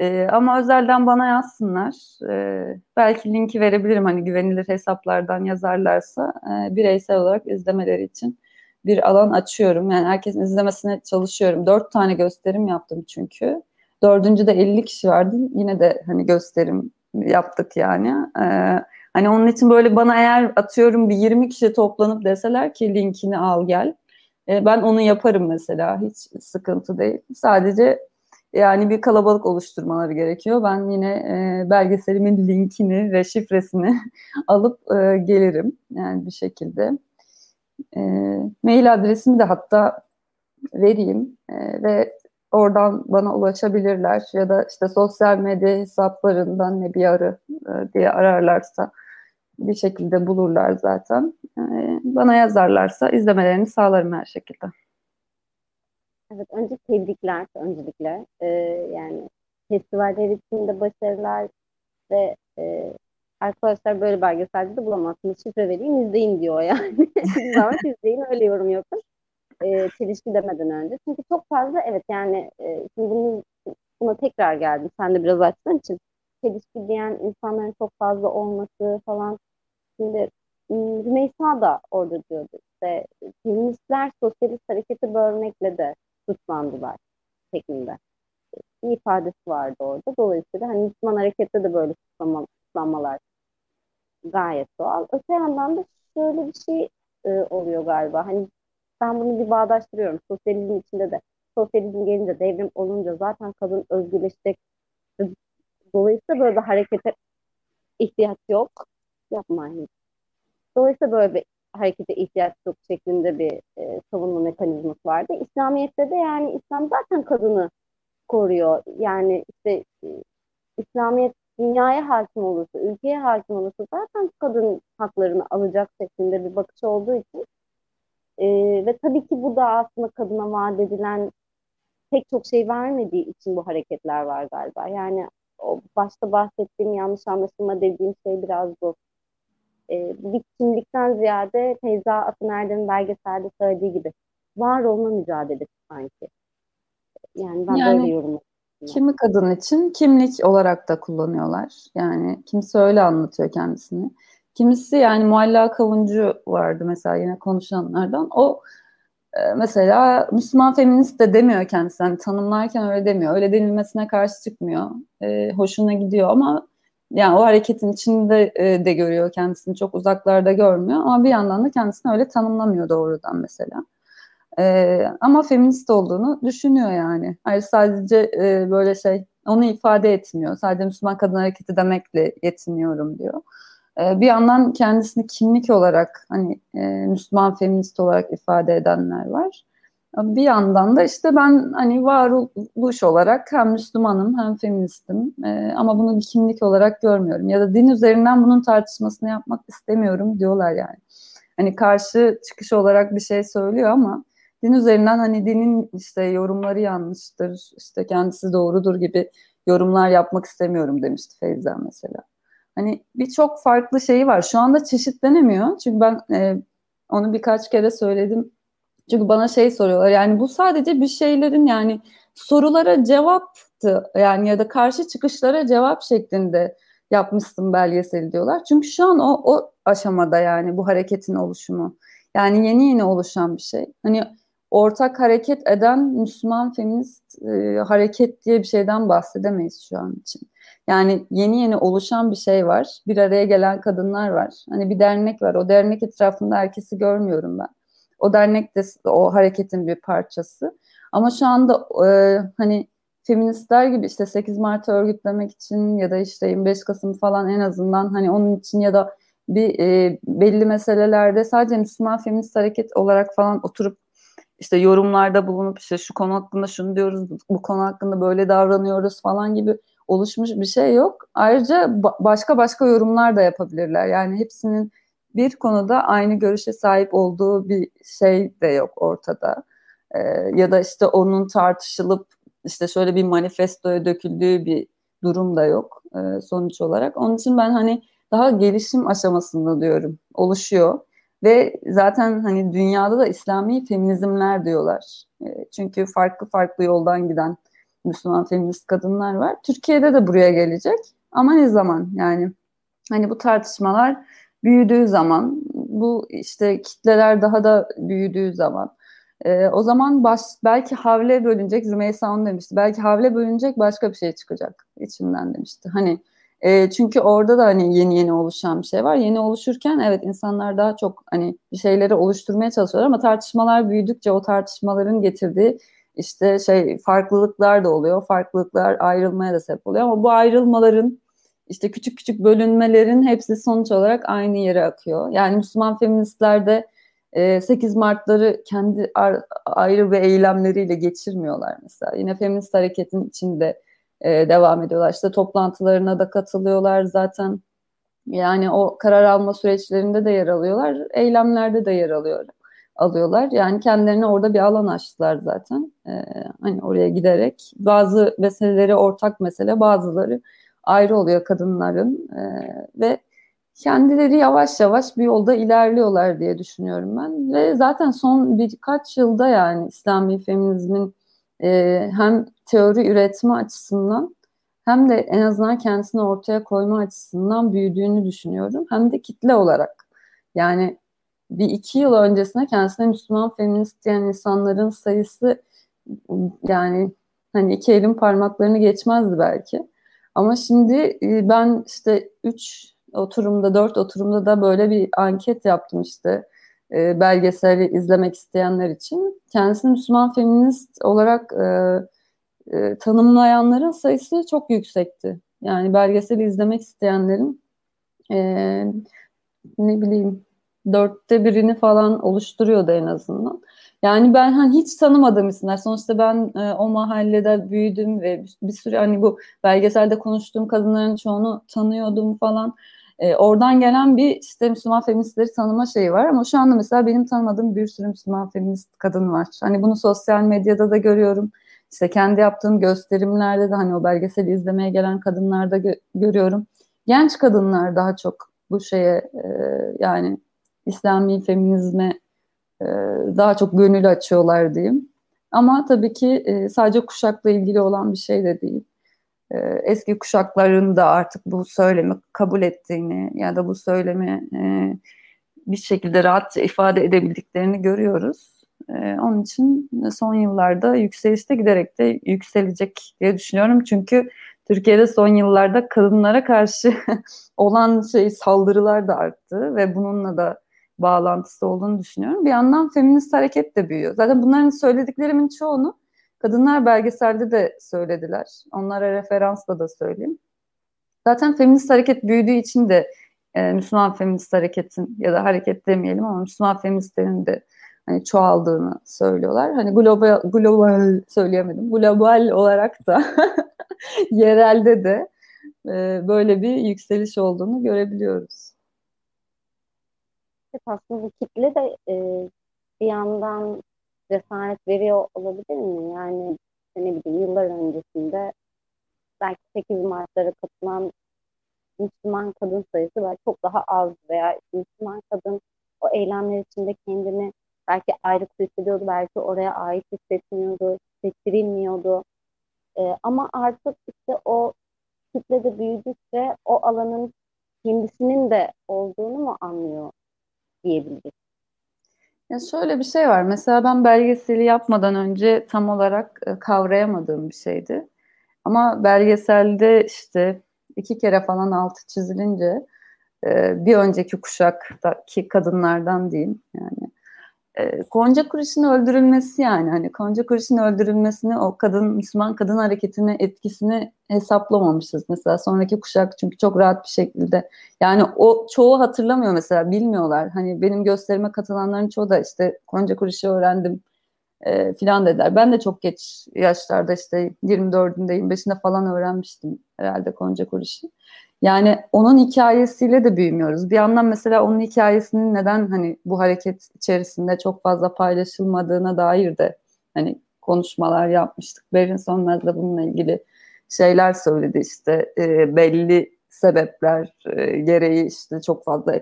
E, ama özelden bana yazsınlar. E, belki linki verebilirim hani güvenilir hesaplardan yazarlarsa e, bireysel olarak izlemeleri için bir alan açıyorum. Yani herkesin izlemesine çalışıyorum. Dört tane gösterim yaptım çünkü. Dördüncü de 50 kişi vardı. Yine de hani gösterim yaptık yani. Ee, hani onun için böyle bana eğer atıyorum bir 20 kişi toplanıp deseler ki linkini al gel. E, ben onu yaparım mesela. Hiç sıkıntı değil. Sadece yani bir kalabalık oluşturmaları gerekiyor. Ben yine e, belgeselimin linkini ve şifresini alıp e, gelirim yani bir şekilde. E, mail adresimi de hatta vereyim e, ve oradan bana ulaşabilirler ya da işte sosyal medya hesaplarından ne bir arı e, diye ararlarsa bir şekilde bulurlar zaten. E, bana yazarlarsa izlemelerini sağlarım her şekilde. Evet, önce tebrikler öncelikle. Ee, yani festivaller içinde başarılar ve e, arkadaşlar böyle belgeselde de bulamazsınız. Şifre vereyim izleyin diyor yani. Zaman izleyin öyle yorum yapın. Ee, çelişki demeden önce. Çünkü çok fazla evet yani e, şimdi bunu, buna tekrar geldim. Sen de biraz açtığın için. Çelişki diyen insanların çok fazla olması falan. Şimdi Rümeysa da orada diyordu. İşte feministler sosyalist hareketi bölmekle de suçlandılar şeklinde bir ifadesi vardı orada. Dolayısıyla hani Müslüman harekette de böyle suçlama, gayet doğal. Öte yandan da şöyle bir şey e, oluyor galiba. Hani ben bunu bir bağdaştırıyorum. Sosyalizm içinde de sosyalizm gelince, devrim olunca zaten kadın özgürleşecek. Dolayısıyla böyle bir harekete ihtiyaç yok. Yapmayın. Dolayısıyla böyle bir harekete ihtiyaç yok şeklinde bir e, savunma mekanizması vardı. İslamiyet'te de yani İslam zaten kadını koruyor. Yani işte e, İslamiyet dünyaya hakim olursa, ülkeye hakim olursa zaten kadın haklarını alacak şeklinde bir bakış olduğu için e, ve tabii ki bu da aslında kadına vaat edilen pek çok şey vermediği için bu hareketler var galiba. Yani o başta bahsettiğim yanlış anlaşılma dediğim şey biraz bu e, kimlikten ziyade Feyza Akın Erdem'in belgeselde söylediği gibi var olma mücadelesi sanki. Yani ben yani, böyle yorumladım. Kimi kadın için kimlik olarak da kullanıyorlar. Yani kimisi öyle anlatıyor kendisini. Kimisi yani Mualla Kavuncu vardı mesela yine konuşanlardan. O mesela Müslüman feminist de demiyor kendisi. Yani tanımlarken öyle demiyor. Öyle denilmesine karşı çıkmıyor. E, hoşuna gidiyor ama yani o hareketin içinde e, de görüyor kendisini. Çok uzaklarda görmüyor. Ama bir yandan da kendisini öyle tanımlamıyor doğrudan mesela. E, ama feminist olduğunu düşünüyor yani. Hayır sadece e, böyle şey onu ifade etmiyor. Sadece Müslüman kadın hareketi demekle yetiniyorum diyor. E, bir yandan kendisini kimlik olarak hani e, Müslüman feminist olarak ifade edenler var. Bir yandan da işte ben hani varoluş olarak hem Müslümanım hem feministim e, ama bunu bir kimlik olarak görmüyorum ya da din üzerinden bunun tartışmasını yapmak istemiyorum diyorlar yani. Hani karşı çıkış olarak bir şey söylüyor ama din üzerinden hani dinin işte yorumları yanlıştır, işte kendisi doğrudur gibi yorumlar yapmak istemiyorum demişti Feyza mesela. Hani birçok farklı şeyi var. Şu anda çeşitlenemiyor. Çünkü ben e, onu birkaç kere söyledim. Çünkü bana şey soruyorlar. Yani bu sadece bir şeylerin yani sorulara cevaptı. Yani ya da karşı çıkışlara cevap şeklinde yapmışsın belgeseli diyorlar. Çünkü şu an o, o aşamada yani bu hareketin oluşumu. Yani yeni yeni oluşan bir şey. Hani ortak hareket eden Müslüman feminist e, hareket diye bir şeyden bahsedemeyiz şu an için. Yani yeni yeni oluşan bir şey var. Bir araya gelen kadınlar var. Hani bir dernek var. O dernek etrafında herkesi görmüyorum ben. O dernek de o hareketin bir parçası. Ama şu anda e, hani feministler gibi işte 8 Mart'ı örgütlemek için ya da işte 25 Kasım falan en azından hani onun için ya da bir e, belli meselelerde sadece Müslüman feminist hareket olarak falan oturup işte yorumlarda bulunup işte şu konu hakkında şunu diyoruz, bu konu hakkında böyle davranıyoruz falan gibi oluşmuş bir şey yok. Ayrıca ba- başka başka yorumlar da yapabilirler. Yani hepsinin bir konuda aynı görüşe sahip olduğu bir şey de yok ortada. Ee, ya da işte onun tartışılıp işte şöyle bir manifestoya döküldüğü bir durum da yok e, sonuç olarak. Onun için ben hani daha gelişim aşamasında diyorum oluşuyor. Ve zaten hani dünyada da İslami feminizmler diyorlar. E, çünkü farklı farklı yoldan giden Müslüman feminist kadınlar var. Türkiye'de de buraya gelecek. Ama ne zaman yani? Hani bu tartışmalar büyüdüğü zaman, bu işte kitleler daha da büyüdüğü zaman, e, o zaman baş, belki havle bölünecek, Zümeysa onu demişti. Belki havle bölünecek başka bir şey çıkacak içinden demişti. Hani e, çünkü orada da hani yeni yeni oluşan bir şey var. Yeni oluşurken evet insanlar daha çok hani bir şeyleri oluşturmaya çalışıyorlar ama tartışmalar büyüdükçe o tartışmaların getirdiği işte şey farklılıklar da oluyor. Farklılıklar ayrılmaya da sebep oluyor ama bu ayrılmaların işte küçük küçük bölünmelerin hepsi sonuç olarak aynı yere akıyor. Yani Müslüman feministler de 8 Mart'ları kendi ayrı ve eylemleriyle geçirmiyorlar mesela. Yine feminist hareketin içinde e, devam ediyorlar. İşte toplantılarına da katılıyorlar zaten. Yani o karar alma süreçlerinde de yer alıyorlar, eylemlerde de yer alıyor, alıyorlar. Yani kendilerine orada bir alan açtılar zaten. E, hani oraya giderek bazı meseleleri ortak mesele, bazıları ayrı oluyor kadınların e, ve kendileri yavaş yavaş bir yolda ilerliyorlar diye düşünüyorum ben. Ve zaten son birkaç yılda yani İslami feminizmin e, hem teori üretme açısından hem de en azından kendisini ortaya koyma açısından büyüdüğünü düşünüyorum. Hem de kitle olarak. Yani bir iki yıl öncesine kendisine Müslüman feminist diyen insanların sayısı yani hani iki elin parmaklarını geçmezdi belki. Ama şimdi e, ben işte üç oturumda, dört oturumda da böyle bir anket yaptım işte e, belgeseli izlemek isteyenler için. Kendisini Müslüman feminist olarak e, e, tanımlayanların sayısı çok yüksekti. Yani belgeseli izlemek isteyenlerin e, ne bileyim dörtte birini falan oluşturuyordu en azından. Yani ben hani hiç tanımadığım isimler. Sonuçta ben e, o mahallede büyüdüm ve bir, sürü hani bu belgeselde konuştuğum kadınların çoğunu tanıyordum falan. E, oradan gelen bir işte Müslüman feministleri tanıma şeyi var ama şu anda mesela benim tanımadığım bir sürü Müslüman feminist kadın var. Hani bunu sosyal medyada da görüyorum. İşte kendi yaptığım gösterimlerde de hani o belgeseli izlemeye gelen kadınlarda gö- görüyorum. Genç kadınlar daha çok bu şeye e, yani İslami feminizme e, daha çok gönül açıyorlar diyeyim. Ama tabii ki e, sadece kuşakla ilgili olan bir şey de değil. E, eski kuşakların da artık bu söylemi kabul ettiğini ya da bu söylemi e, bir şekilde rahatça ifade edebildiklerini görüyoruz. E, onun için son yıllarda yükselişte giderek de yükselecek diye düşünüyorum. Çünkü Türkiye'de son yıllarda kadınlara karşı olan şey saldırılar da arttı ve bununla da bağlantısı olduğunu düşünüyorum. Bir yandan feminist hareket de büyüyor. Zaten bunların söylediklerimin çoğunu kadınlar belgeselde de söylediler. Onlara referansla da söyleyeyim. Zaten feminist hareket büyüdüğü için de e, Müslüman feminist hareketin ya da hareket demeyelim ama Müslüman feministlerin de hani çoğaldığını söylüyorlar. Hani global global söyleyemedim. Global olarak da yerelde de e, böyle bir yükseliş olduğunu görebiliyoruz. Aslında bu kitle de e, bir yandan cesaret veriyor olabilir mi? Yani ne bileyim yıllar öncesinde belki 8 Mart'lara katılan Müslüman kadın sayısı belki çok daha az veya Müslüman kadın o eylemler içinde kendini belki ayrık hissediyordu, belki oraya ait hissetmiyordu, hissettirilmiyordu. E, ama artık işte o kitle de büyüdükçe o alanın kendisinin de olduğunu mu anlıyor diyebiliriz. Ya şöyle bir şey var. Mesela ben belgeseli yapmadan önce tam olarak e, kavrayamadığım bir şeydi. Ama belgeselde işte iki kere falan altı çizilince e, bir önceki kuşaktaki kadınlardan diyeyim yani e, Gonca Kuriş'in öldürülmesi yani hani Gonca Kuriş'in öldürülmesini o kadın Müslüman kadın hareketine etkisini hesaplamamışız mesela sonraki kuşak çünkü çok rahat bir şekilde yani o çoğu hatırlamıyor mesela bilmiyorlar hani benim gösterime katılanların çoğu da işte Gonca Kuriş'i öğrendim e, filan dediler. Ben de çok geç yaşlarda işte 24'ünde 25'inde falan öğrenmiştim herhalde Gonca Kuriş'i. Yani onun hikayesiyle de büyümüyoruz. Bir yandan mesela onun hikayesinin neden hani bu hareket içerisinde çok fazla paylaşılmadığına dair de hani konuşmalar yapmıştık. Berin Sönmez de bununla ilgili şeyler söyledi işte e, belli sebepler e, gereği işte çok fazla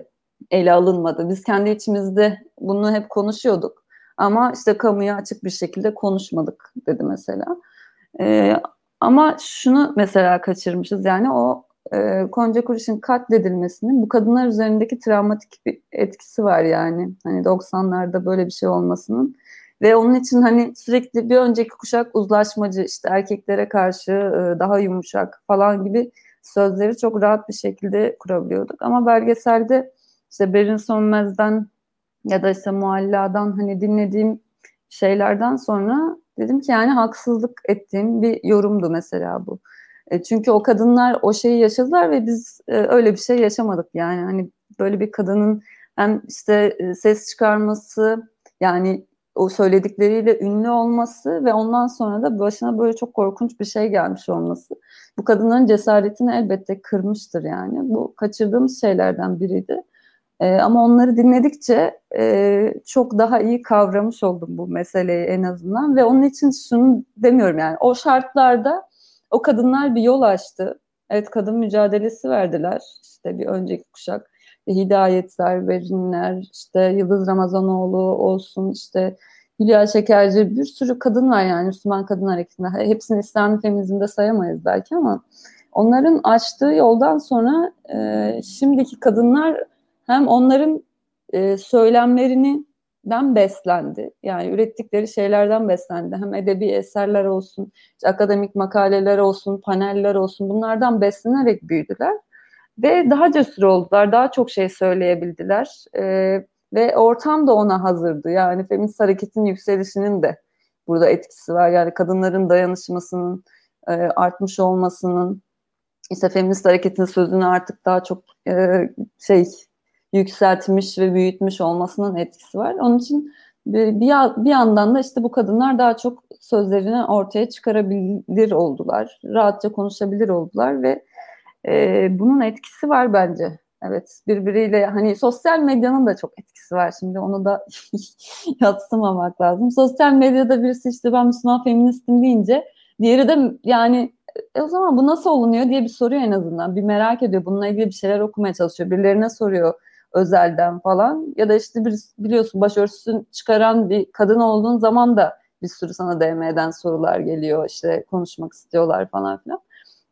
ele alınmadı. Biz kendi içimizde bunu hep konuşuyorduk ama işte kamuya açık bir şekilde konuşmadık dedi mesela. E, ama şunu mesela kaçırmışız yani o e, Konca Kuriş'in katledilmesinin bu kadınlar üzerindeki travmatik bir etkisi var yani. Hani 90'larda böyle bir şey olmasının. Ve onun için hani sürekli bir önceki kuşak uzlaşmacı işte erkeklere karşı e, daha yumuşak falan gibi sözleri çok rahat bir şekilde kurabiliyorduk. Ama belgeselde işte Berin Sönmez'den ya da işte Mualla'dan hani dinlediğim şeylerden sonra dedim ki yani haksızlık ettiğim bir yorumdu mesela bu. E, çünkü o kadınlar o şeyi yaşadılar ve biz e, öyle bir şey yaşamadık yani hani böyle bir kadının hem işte e, ses çıkarması yani o söyledikleriyle ünlü olması ve ondan sonra da başına böyle çok korkunç bir şey gelmiş olması. Bu kadınların cesaretini elbette kırmıştır yani. Bu kaçırdığımız şeylerden biriydi. Ee, ama onları dinledikçe e, çok daha iyi kavramış oldum bu meseleyi en azından. Ve onun için şunu demiyorum yani o şartlarda o kadınlar bir yol açtı. Evet kadın mücadelesi verdiler. İşte bir önceki kuşak. Hidayetler, Berinler, işte Yıldız Ramazanoğlu olsun, işte Hülya Şekerci bir sürü kadın var yani Müslüman Kadın Hareketi'nde. Hepsini İslami feminizmde sayamayız belki ama onların açtığı yoldan sonra e, şimdiki kadınlar hem onların e, söylemlerini den beslendi. Yani ürettikleri şeylerden beslendi. Hem edebi eserler olsun, işte akademik makaleler olsun, paneller olsun bunlardan beslenerek büyüdüler. Ve daha cesur oldular, daha çok şey söyleyebildiler. Ee, ve ortam da ona hazırdı. Yani feminist hareketin yükselişinin de burada etkisi var. Yani kadınların dayanışmasının e, artmış olmasının, işte feminist hareketin sözünü artık daha çok e, şey yükseltmiş ve büyütmüş olmasının etkisi var. Onun için bir, bir yandan da işte bu kadınlar daha çok sözlerini ortaya çıkarabilir oldular. Rahatça konuşabilir oldular ve e, bunun etkisi var bence. Evet birbiriyle hani sosyal medyanın da çok etkisi var şimdi onu da yatsımamak lazım. Sosyal medyada birisi işte ben Müslüman feministim deyince diğeri de yani e, o zaman bu nasıl olunuyor diye bir soruyor en azından. Bir merak ediyor. Bununla ilgili bir şeyler okumaya çalışıyor. Birilerine soruyor özelden falan ya da işte bir, biliyorsun başörtüsünü çıkaran bir kadın olduğun zaman da bir sürü sana DM'den sorular geliyor işte konuşmak istiyorlar falan filan.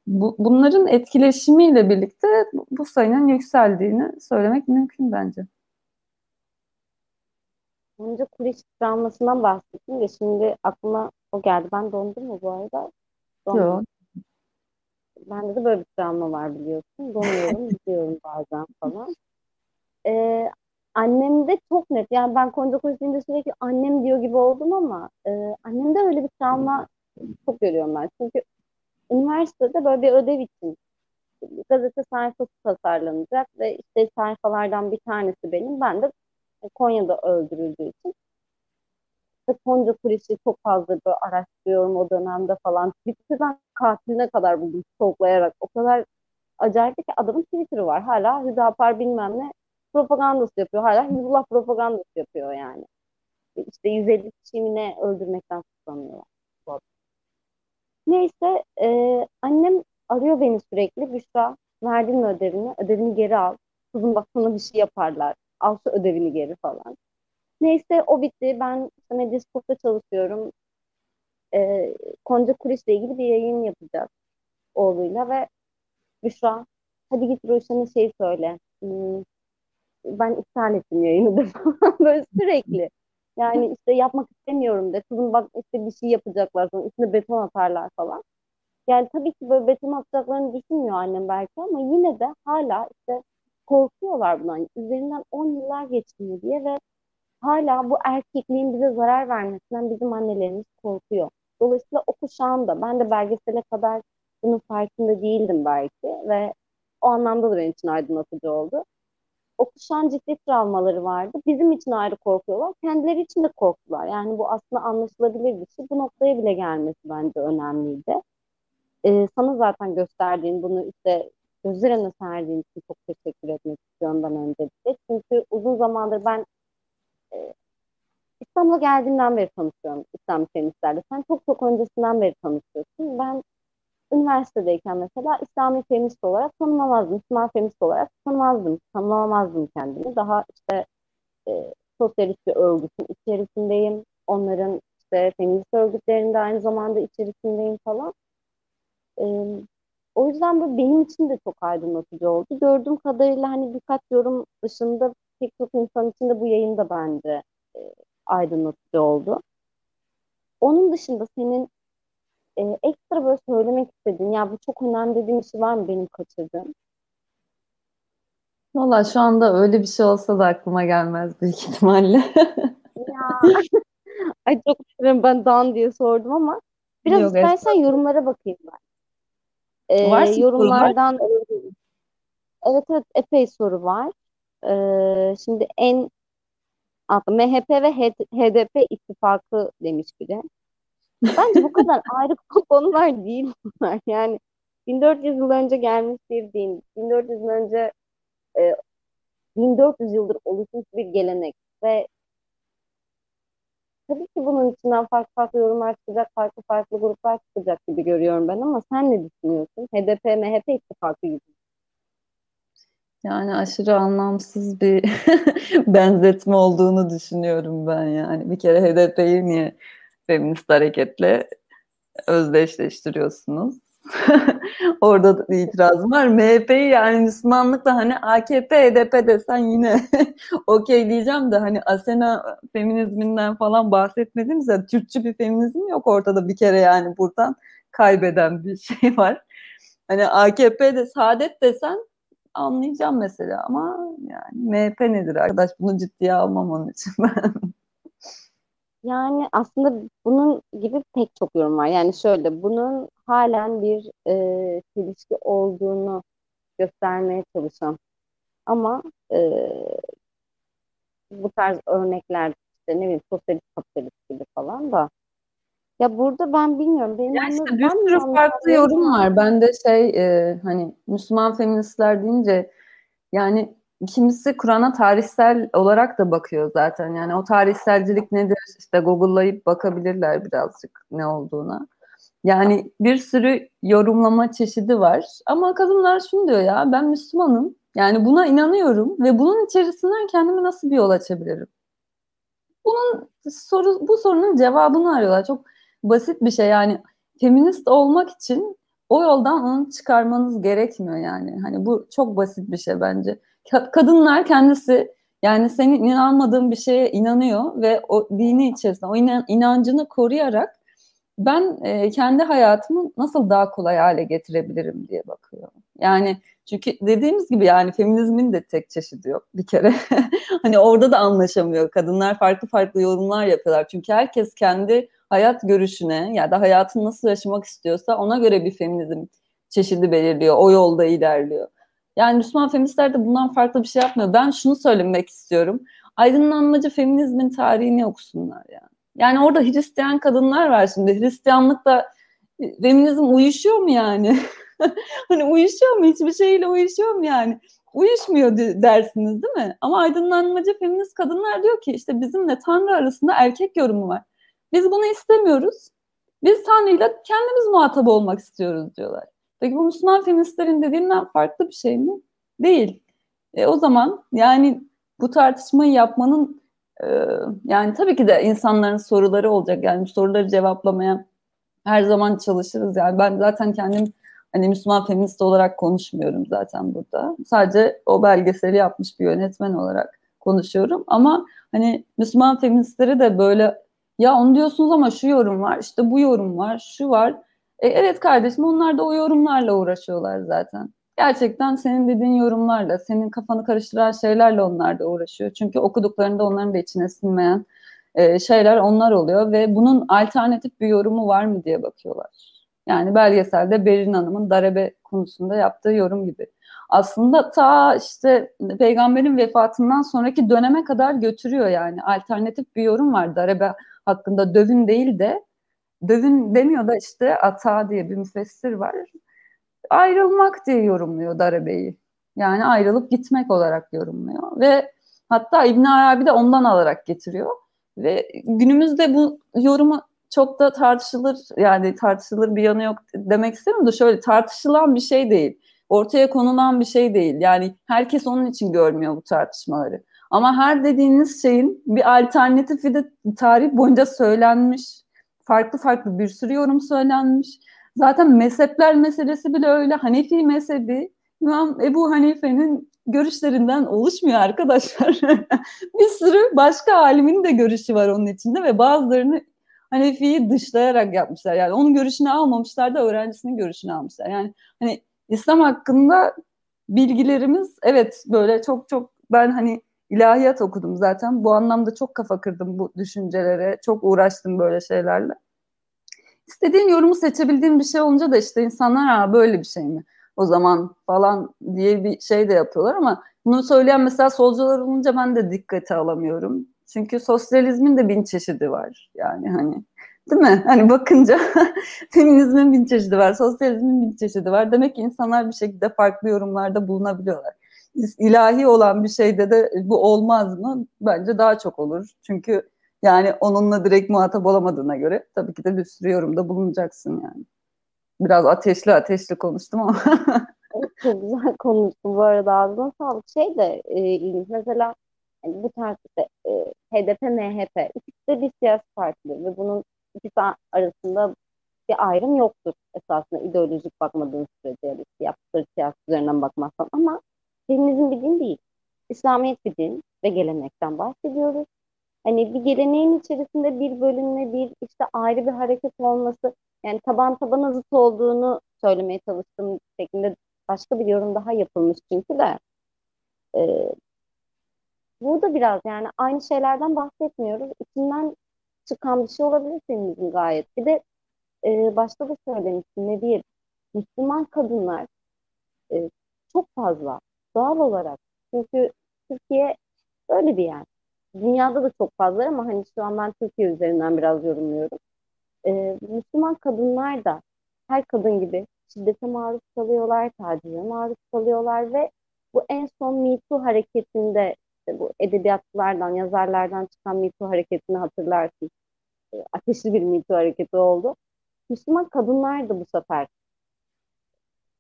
Bu, bunların etkileşimiyle birlikte bu, bu sayının yükseldiğini söylemek mümkün bence. Önce Kuriş travmasından bahsettim ve şimdi aklıma o geldi. Ben dondum mu bu arada? Dondum. Yok. Bende de böyle bir travma var biliyorsun. Donuyorum, gidiyorum bazen falan. Ee, annem de çok net. Yani ben Kuriş deyince sürekli annem diyor gibi oldum ama e, annemde öyle bir travma çok görüyorum ben. Çünkü üniversitede böyle bir ödev için gazete sayfası tasarlanacak ve işte sayfalardan bir tanesi benim. Ben de Konya'da öldürüldüğü için işte Tonca Kuriş'i çok fazla böyle araştırıyorum o dönemde falan. Twitter'dan katiline kadar buldum toplayarak. O kadar acayip ki adamın Twitter'ı var. Hala Hüdapar bilmem ne propagandası yapıyor. Hala Hizbullah propagandası yapıyor yani. İşte 150 kişiyi öldürmekten tutanıyorlar. Neyse e, annem arıyor beni sürekli. Büşra verdin mi ödevini? Ödevini geri al. Kızım bak sana bir şey yaparlar. Al şu ödevini geri falan. Neyse o bitti. Ben işte Medyaskop'ta çalışıyorum. E, Konca Kuris'le ilgili bir yayın yapacağız oğluyla ve Büşra hadi git Ruşen'e şey söyle. Hmm, ben iptal ettim yayını da böyle sürekli. Yani işte yapmak istemiyorum de. Kızım bak işte bir şey yapacaklar sonra üstüne beton atarlar falan. Yani tabii ki böyle beton atacaklarını düşünmüyor annem belki ama yine de hala işte korkuyorlar bundan. Üzerinden 10 yıllar geçmiyor diye ve hala bu erkekliğin bize zarar vermesinden bizim annelerimiz korkuyor. Dolayısıyla o kuşağın da ben de belgesele kadar bunun farkında değildim belki ve o anlamda da benim için aydınlatıcı oldu. O kuşağın ciddi travmaları vardı. Bizim için ayrı korkuyorlar. Kendileri için de korktular. Yani bu aslında anlaşılabilir bir şey. Bu noktaya bile gelmesi bence önemliydi. Ee, sana zaten gösterdiğin bunu işte gözlerine serdiğin için çok teşekkür etmek istiyorum ben öncelikle. Çünkü uzun zamandır ben e, İstanbul'a geldiğimden beri tanışıyorum İslam feministlerle. Sen çok çok öncesinden beri tanışıyorsun. Ben üniversitedeyken mesela İslami feminist olarak tanımlamazdım. Müslüman feminist olarak tanımazdım. Tanımlamazdım kendimi. Daha işte e, sosyalist bir örgütün içerisindeyim. Onların işte feminist örgütlerinde aynı zamanda içerisindeyim falan. E, o yüzden bu benim için de çok aydınlatıcı oldu. Gördüğüm kadarıyla hani birkaç yorum dışında pek çok insan için de bu yayın da bence e, aydınlatıcı oldu. Onun dışında senin e, ekstra böyle söylemek istediğin, ya bu çok önemli dediğin bir şey var mı benim kaçırdığım? Valla şu anda öyle bir şey olsa da aklıma gelmez büyük ihtimalle. ya. Ay çok üzülürüm ben Dan diye sordum ama biraz Yok, istersen yorumlara bakayım ben. Ee, Varsın yorumlardan evet evet epey soru var. Ee, şimdi en MHP ve HDP ittifakı demiş biri. Bence bu kadar ayrı konular değil bunlar. Yani 1400 yıl önce gelmiş bir din, 1400 yıl önce e, 1400 yıldır oluşmuş bir gelenek ve tabii ki bunun içinden farklı farklı yorumlar çıkacak, farklı farklı gruplar çıkacak gibi görüyorum ben ama sen ne düşünüyorsun? HDP, MHP ittifakı gibi. Yani aşırı anlamsız bir benzetme olduğunu düşünüyorum ben yani. Bir kere HDP'yi niye feminist hareketle özdeşleştiriyorsunuz? Orada da itirazım var. MHP'yi yani Müslümanlıkla hani AKP, HDP desen yine okey diyeceğim de hani Asena feminizminden falan bahsetmediniz ya Türkçü bir feminizm yok ortada bir kere yani buradan kaybeden bir şey var. Hani AKP'de saadet desen anlayacağım mesela ama yani MHP nedir arkadaş bunu ciddiye almam onun için ben. Yani aslında bunun gibi pek çok yorum var. Yani şöyle bunun halen bir e, çelişki olduğunu göstermeye çalışan ama e, bu tarz örnekler işte ne bileyim sosyalist kapitalist gibi falan da ya burada ben bilmiyorum. Benim ya işte bir sürü farklı yorum var. Ben de şey e, hani Müslüman feministler deyince yani kimisi Kur'an'a tarihsel olarak da bakıyor zaten. Yani o tarihselcilik nedir? İşte Google'layıp bakabilirler birazcık ne olduğuna. Yani bir sürü yorumlama çeşidi var. Ama kadınlar şunu diyor ya ben Müslümanım. Yani buna inanıyorum ve bunun içerisinden kendimi nasıl bir yol açabilirim? bunun soru bu sorunun cevabını arıyorlar. Çok basit bir şey yani feminist olmak için o yoldan onu çıkarmanız gerekmiyor yani. Hani bu çok basit bir şey bence. Kadınlar kendisi yani senin inanmadığın bir şeye inanıyor ve o dini içerisinde o inan, inancını koruyarak ben e, kendi hayatımı nasıl daha kolay hale getirebilirim diye bakıyorum. Yani çünkü dediğimiz gibi yani feminizmin de tek çeşidi yok bir kere. hani orada da anlaşamıyor. Kadınlar farklı farklı yorumlar yapıyorlar. Çünkü herkes kendi hayat görüşüne ya da hayatını nasıl yaşamak istiyorsa ona göre bir feminizm çeşidi belirliyor. O yolda ilerliyor. Yani Müslüman feministler de bundan farklı bir şey yapmıyor. Ben şunu söylemek istiyorum. Aydınlanmacı feminizmin tarihini okusunlar yani. Yani orada Hristiyan kadınlar var şimdi. Hristiyanlıkla feminizm uyuşuyor mu yani? hani uyuşuyor mu? Hiçbir şeyle uyuşuyor mu yani? Uyuşmuyor dersiniz değil mi? Ama aydınlanmacı feminist kadınlar diyor ki işte bizimle Tanrı arasında erkek yorumu var. Biz bunu istemiyoruz. Biz Tanrı'yla kendimiz muhatap olmak istiyoruz diyorlar. Peki bu Müslüman feministlerin dediğinden farklı bir şey mi? Değil. E, o zaman yani bu tartışmayı yapmanın e, yani tabii ki de insanların soruları olacak. Yani soruları cevaplamaya her zaman çalışırız. Yani ben zaten kendim hani Müslüman feminist olarak konuşmuyorum zaten burada. Sadece o belgeseli yapmış bir yönetmen olarak konuşuyorum. Ama hani Müslüman feministleri de böyle ya onu diyorsunuz ama şu yorum var, işte bu yorum var, şu var. E, evet kardeşim onlar da o yorumlarla uğraşıyorlar zaten. Gerçekten senin dediğin yorumlarla, senin kafanı karıştıran şeylerle onlar da uğraşıyor. Çünkü okuduklarında onların da içine sinmeyen e, şeyler onlar oluyor ve bunun alternatif bir yorumu var mı diye bakıyorlar. Yani belgeselde Berin Hanım'ın darebe konusunda yaptığı yorum gibi. Aslında ta işte peygamberin vefatından sonraki döneme kadar götürüyor yani. Alternatif bir yorum var darebe hakkında dövün değil de dövün demiyor da işte ata diye bir müfessir var. Ayrılmak diye yorumluyor darabeyi. Yani ayrılıp gitmek olarak yorumluyor ve hatta İbn Arabi de ondan alarak getiriyor ve günümüzde bu yorumu çok da tartışılır yani tartışılır bir yanı yok demek istemiyorum da şöyle tartışılan bir şey değil. Ortaya konulan bir şey değil. Yani herkes onun için görmüyor bu tartışmaları. Ama her dediğiniz şeyin bir alternatifi de tarih boyunca söylenmiş. Farklı farklı bir sürü yorum söylenmiş. Zaten mezhepler meselesi bile öyle. Hanefi mezhebi İmam Ebu Hanife'nin görüşlerinden oluşmuyor arkadaşlar. bir sürü başka alimin de görüşü var onun içinde ve bazılarını Hanefi'yi dışlayarak yapmışlar. Yani onun görüşünü almamışlar da öğrencisinin görüşünü almışlar. Yani hani İslam hakkında bilgilerimiz evet böyle çok çok ben hani ilahiyat okudum zaten. Bu anlamda çok kafa kırdım bu düşüncelere. Çok uğraştım böyle şeylerle. İstediğin yorumu seçebildiğin bir şey olunca da işte insanlar ha böyle bir şey mi? O zaman falan diye bir şey de yapıyorlar ama bunu söyleyen mesela solcular olunca ben de dikkate alamıyorum. Çünkü sosyalizmin de bin çeşidi var. Yani hani değil mi? Hani bakınca feminizmin bin çeşidi var, sosyalizmin bin çeşidi var. Demek ki insanlar bir şekilde farklı yorumlarda bulunabiliyorlar. İlahi olan bir şeyde de bu olmaz mı? Bence daha çok olur. Çünkü yani onunla direkt muhatap olamadığına göre tabii ki de bir sürü yorumda bulunacaksın yani. Biraz ateşli ateşli konuştum ama. çok güzel konuştun bu arada ağzına sağlık. Şey de e, ilginç mesela yani bu tarz işte, e, HDP, MHP ikisi de bir siyasi partidir ve bunun ikisi arasında bir ayrım yoktur esasında ideolojik bakmadığın sürece ya da yaptıkları siyaset üzerinden bakmazsan ama feminizm bir din değil. İslamiyet bir din ve gelenekten bahsediyoruz. Hani bir geleneğin içerisinde bir bölünme, bir işte ayrı bir hareket olması yani taban tabana zıt olduğunu söylemeye çalıştığım şeklinde başka bir yorum daha yapılmış çünkü de e, burada biraz yani aynı şeylerden bahsetmiyoruz. İçinden çıkan bir şey olabilir feminizm gayet. Bir de e, başta da söylemiştim ne diyeyim Müslüman kadınlar e, çok fazla doğal olarak. Çünkü Türkiye öyle bir yer. Dünyada da çok fazla ama hani şu an ben Türkiye üzerinden biraz yorumluyorum. E, Müslüman kadınlar da her kadın gibi şiddete maruz kalıyorlar, tacize maruz kalıyorlar ve bu en son Me Too hareketinde işte bu edebiyatçılardan, yazarlardan çıkan Me Too hareketini hatırlarsın. E, ateşli bir Me Too hareketi oldu. Müslüman kadınlar da bu sefer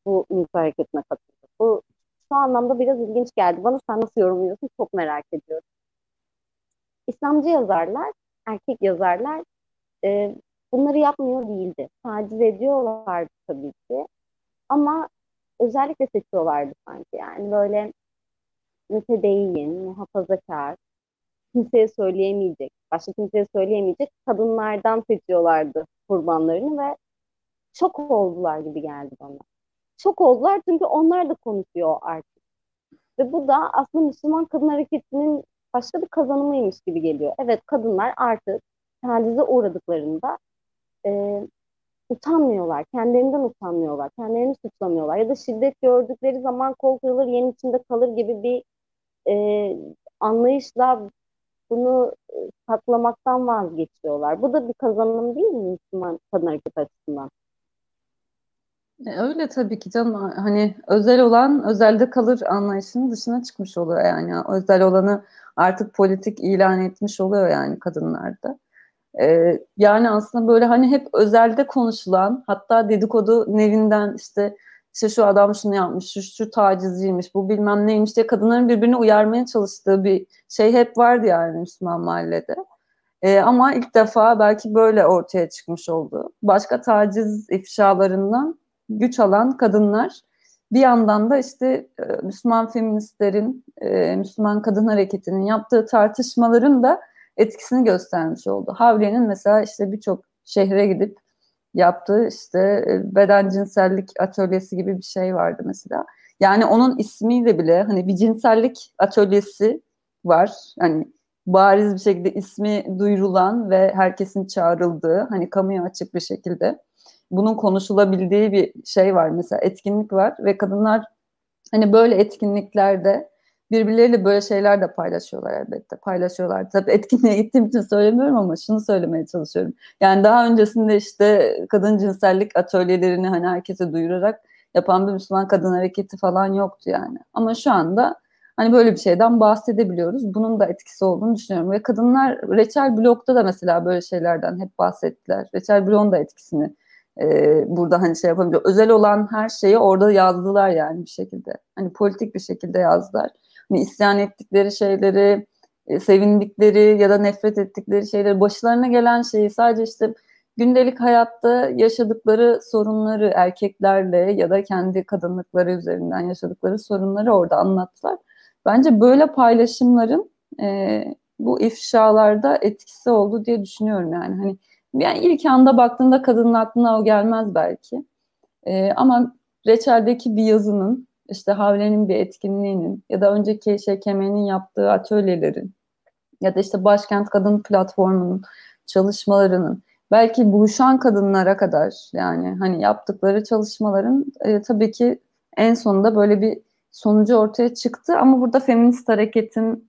bu Me Too hareketine katıldı. Bu şu anlamda biraz ilginç geldi. Bana sen nasıl yorumluyorsun çok merak ediyorum. İslamcı yazarlar, erkek yazarlar e, bunları yapmıyor değildi. Taciz ediyorlardı tabii ki. Ama özellikle seçiyorlardı sanki. Yani böyle mütedeyyin, muhafazakar, kimseye söyleyemeyecek, başka kimseye söyleyemeyecek kadınlardan seçiyorlardı kurbanlarını ve şok oldular gibi geldi bana. Şok oldular çünkü onlar da konuşuyor artık. Ve bu da aslında Müslüman kadın hareketinin başka bir kazanımıymış gibi geliyor. Evet kadınlar artık tacize uğradıklarında e, utanmıyorlar. Kendilerinden utanmıyorlar. Kendilerini suçlamıyorlar. Ya da şiddet gördükleri zaman kol kırılır, yen içinde kalır gibi bir e, anlayışla bunu e, saklamaktan vazgeçiyorlar. Bu da bir kazanım değil mi Müslüman kadın hareket açısından? E, öyle tabii ki canım. Hani özel olan özelde kalır anlayışının dışına çıkmış oluyor yani. Özel olanı artık politik ilan etmiş oluyor yani kadınlarda. Ee, yani aslında böyle hani hep özelde konuşulan hatta dedikodu nevinden işte işte şu adam şunu yapmış, şu, şu tacizciymiş, bu bilmem neymiş diye kadınların birbirini uyarmaya çalıştığı bir şey hep vardı yani Müslüman mahallede. Ee, ama ilk defa belki böyle ortaya çıkmış oldu. Başka taciz ifşalarından güç alan kadınlar bir yandan da işte e, Müslüman feministlerin, e, Müslüman kadın hareketinin yaptığı tartışmaların da etkisini göstermiş oldu. Havliye'nin mesela işte birçok şehre gidip yaptığı işte e, beden cinsellik atölyesi gibi bir şey vardı mesela. Yani onun ismiyle bile hani bir cinsellik atölyesi var. Hani bariz bir şekilde ismi duyurulan ve herkesin çağrıldığı hani kamuya açık bir şekilde bunun konuşulabildiği bir şey var mesela etkinlik var ve kadınlar hani böyle etkinliklerde birbirleriyle böyle şeyler de paylaşıyorlar elbette. Paylaşıyorlar. Tabii etkinliğe gittiğim için söylemiyorum ama şunu söylemeye çalışıyorum. Yani daha öncesinde işte kadın cinsellik atölyelerini hani herkese duyurarak yapan bir Müslüman kadın hareketi falan yoktu yani. Ama şu anda hani böyle bir şeyden bahsedebiliyoruz. Bunun da etkisi olduğunu düşünüyorum. Ve kadınlar Reçel Blog'da da mesela böyle şeylerden hep bahsettiler. Reçel Blog'un da etkisini e, burada hani şey yapabiliyor. Özel olan her şeyi orada yazdılar yani bir şekilde. Hani politik bir şekilde yazdılar hani isyan ettikleri şeyleri, e, sevindikleri ya da nefret ettikleri şeyleri, başlarına gelen şeyi sadece işte gündelik hayatta yaşadıkları sorunları erkeklerle ya da kendi kadınlıkları üzerinden yaşadıkları sorunları orada anlattılar. Bence böyle paylaşımların e, bu ifşalarda etkisi oldu diye düşünüyorum yani. Hani yani ilk anda baktığında kadının aklına o gelmez belki. E, ama Reçel'deki bir yazının işte Havle'nin bir etkinliğinin ya da önceki şey Kemen'in yaptığı atölyelerin ya da işte Başkent Kadın Platformu'nun çalışmalarının belki buluşan kadınlara kadar yani hani yaptıkları çalışmaların e, tabii ki en sonunda böyle bir sonucu ortaya çıktı ama burada feminist hareketin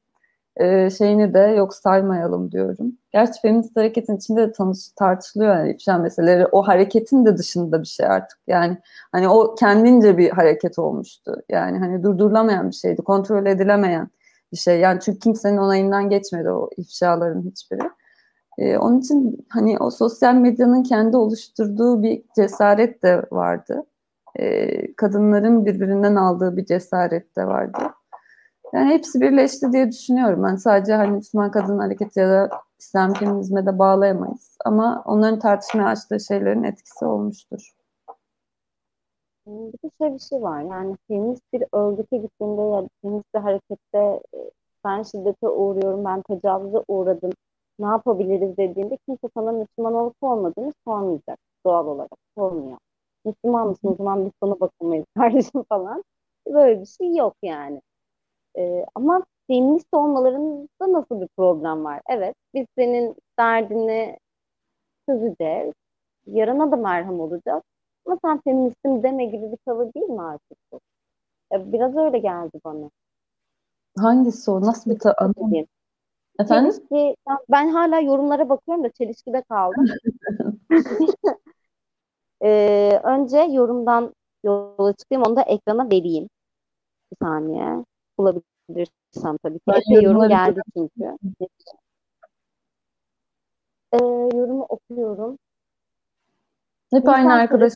e, şeyini de yok saymayalım diyorum. Gerçi feminist hareketin içinde de tanış, tartışılıyor yani ifşa meseleleri. O hareketin de dışında bir şey artık. Yani hani o kendince bir hareket olmuştu. Yani hani durdurulamayan bir şeydi. Kontrol edilemeyen bir şey. Yani çünkü kimsenin onayından geçmedi o ifşaların hiçbiri. Ee, onun için hani o sosyal medyanın kendi oluşturduğu bir cesaret de vardı. Ee, kadınların birbirinden aldığı bir cesaret de vardı. Yani hepsi birleşti diye düşünüyorum. Ben sadece hani Müslüman Kadın Hareketi ya da İslam feminizme de bağlayamayız. Ama onların tartışmaya açtığı şeylerin etkisi olmuştur. Bir de şey bir şey var yani feminist bir örgüte gittiğinde ya feminist bir harekette e, ben şiddete uğruyorum, ben tecavüze uğradım, ne yapabiliriz dediğinde kimse sana Müslüman olup olmadığını sormayacak doğal olarak, sormuyor. Müslüman mısın o zaman biz sana bakamayız kardeşim falan. Böyle bir şey yok yani. E, ama feminist olmalarında nasıl bir problem var? Evet, biz senin derdini çözeceğiz. Yarına da merhem olacağız. Ama sen feministim deme gibi bir tavır değil mi artık bu? Ya, biraz öyle geldi bana. Hangisi o? Nasıl bir tavır? Efendim? Çelişki, ben hala yorumlara bakıyorum da çelişkide kaldım. ee, önce yorumdan yola çıkayım, onu da ekrana vereyim. Bir saniye bulabilirsem tabii ki. Epey yorum geldi çünkü. Ee, yorumu okuyorum. Hep İnsan aynı arkadaş.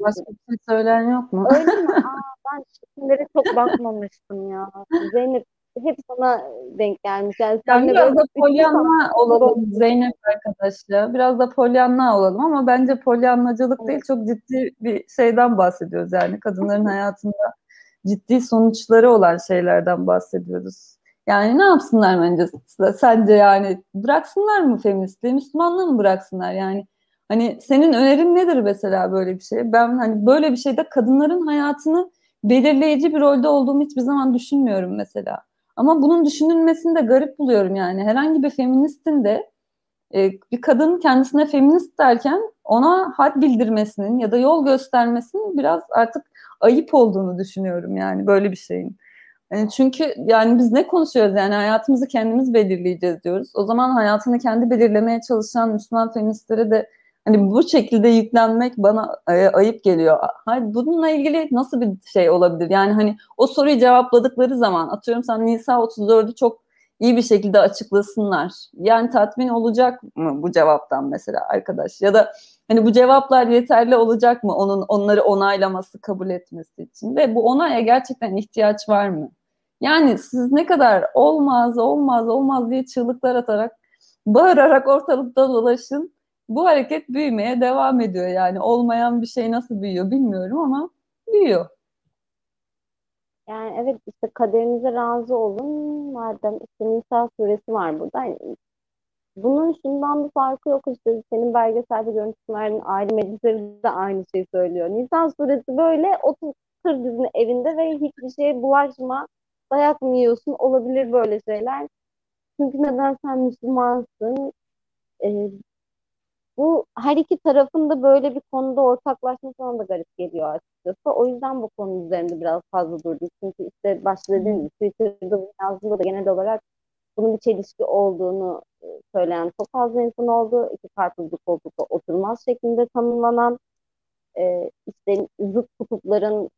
Başka bir şey söyleyen yok mu? Öyle mi? Aa, ben isimlere çok bakmamıştım ya. Zeynep hep sana denk gelmiş. Yani, yani biraz da polyanla olalım Zeynep arkadaşlar. Biraz da polyanla olalım ama bence polyanlacılık değil çok ciddi bir şeyden bahsediyoruz. Yani kadınların hayatında ciddi sonuçları olan şeylerden bahsediyoruz. Yani ne yapsınlar bence? Sence yani bıraksınlar mı feministliği? Müslümanlığı mı bıraksınlar? Yani hani senin önerin nedir mesela böyle bir şey? Ben hani böyle bir şeyde kadınların hayatını belirleyici bir rolde olduğumu hiçbir zaman düşünmüyorum mesela. Ama bunun düşünülmesini de garip buluyorum yani. Herhangi bir feministin de e, bir kadın kendisine feminist derken ona had bildirmesinin ya da yol göstermesinin biraz artık ayıp olduğunu düşünüyorum yani böyle bir şeyin. Yani çünkü yani biz ne konuşuyoruz yani hayatımızı kendimiz belirleyeceğiz diyoruz. O zaman hayatını kendi belirlemeye çalışan Müslüman feministlere de hani bu şekilde yüklenmek bana e, ayıp geliyor. Hayır, bununla ilgili nasıl bir şey olabilir? Yani hani o soruyu cevapladıkları zaman atıyorum sen Nisa 34'ü çok iyi bir şekilde açıklasınlar. Yani tatmin olacak mı bu cevaptan mesela arkadaş? Ya da hani bu cevaplar yeterli olacak mı onun onları onaylaması, kabul etmesi için? Ve bu onaya gerçekten ihtiyaç var mı? Yani siz ne kadar olmaz, olmaz, olmaz diye çığlıklar atarak, bağırarak ortalıkta dolaşın. Bu hareket büyümeye devam ediyor. Yani olmayan bir şey nasıl büyüyor bilmiyorum ama büyüyor. Yani evet işte kaderinize razı olun. Madem işte Nisa suresi var burada. Yani bunun şundan bir farkı yok işte senin belgeselde görüntüsü verdiğin aile meclisleri de aynı şeyi söylüyor. Nisa suresi böyle otur kır dizini evinde ve hiçbir şeye bulaşma dayak mı yiyorsun? Olabilir böyle şeyler. Çünkü neden sen Müslümansın? Ee, bu her iki tarafın da böyle bir konuda ortaklaşması bana da garip geliyor açıkçası. O yüzden bu konu üzerinde biraz fazla durdum. Çünkü işte başta dediğim gibi Twitter'da yazdığımda da genel olarak bunun bir çelişki olduğunu e, söyleyen çok fazla insan oldu. İki karpuzlu koltukta oturmaz şeklinde tanımlanan e, işte zıt kutupların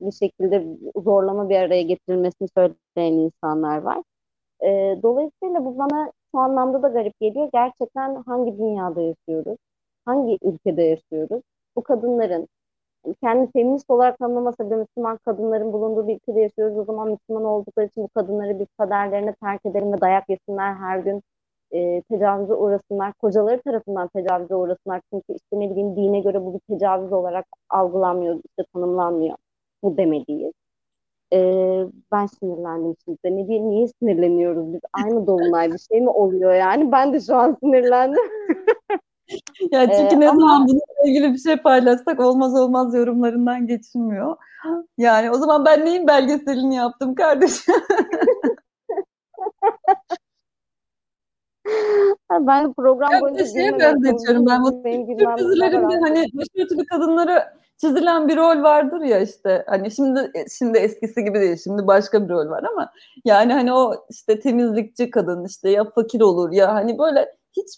bir şekilde zorlama bir araya getirilmesini söyleyen insanlar var. E, dolayısıyla bu bana şu anlamda da garip geliyor. Gerçekten hangi dünyada yaşıyoruz? Hangi ülkede yaşıyoruz? Bu kadınların kendi feminist olarak tanımlamasa bile Müslüman kadınların bulunduğu bir ülkede yaşıyoruz. O zaman Müslüman oldukları için bu kadınları bir kaderlerine terk edelim ve dayak yesinler her gün e, tecavüze uğrasınlar. Kocaları tarafından tecavüze uğrasınlar. Çünkü işte ne bileyim dine göre bu bir tecavüz olarak algılanmıyor, işte tanımlanmıyor bu demeliyiz. Ee, ben sinirlendim şimdi. Ne diye, niye sinirleniyoruz biz? Aynı dolunay bir şey mi oluyor yani? Ben de şu an sinirlendim. ya çünkü ee, ne ama... zaman bununla ilgili bir şey paylaşsak olmaz olmaz yorumlarından geçilmiyor. Yani o zaman ben neyin belgeselini yaptım kardeşim? ben program ya boyunca şeye benzetiyorum ben bu Türk dizilerinde hani başörtülü kadınları çizilen bir rol vardır ya işte hani şimdi şimdi eskisi gibi değil şimdi başka bir rol var ama yani hani o işte temizlikçi kadın işte ya fakir olur ya hani böyle hiç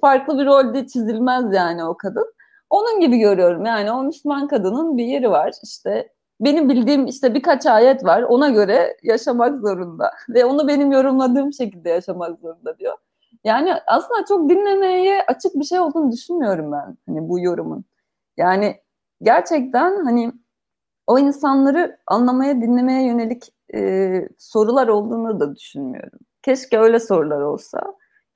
farklı bir rolde çizilmez yani o kadın. Onun gibi görüyorum yani o Müslüman kadının bir yeri var işte benim bildiğim işte birkaç ayet var ona göre yaşamak zorunda ve onu benim yorumladığım şekilde yaşamak zorunda diyor. Yani aslında çok dinlemeye açık bir şey olduğunu düşünmüyorum ben hani bu yorumun. Yani gerçekten hani o insanları anlamaya, dinlemeye yönelik e, sorular olduğunu da düşünmüyorum. Keşke öyle sorular olsa.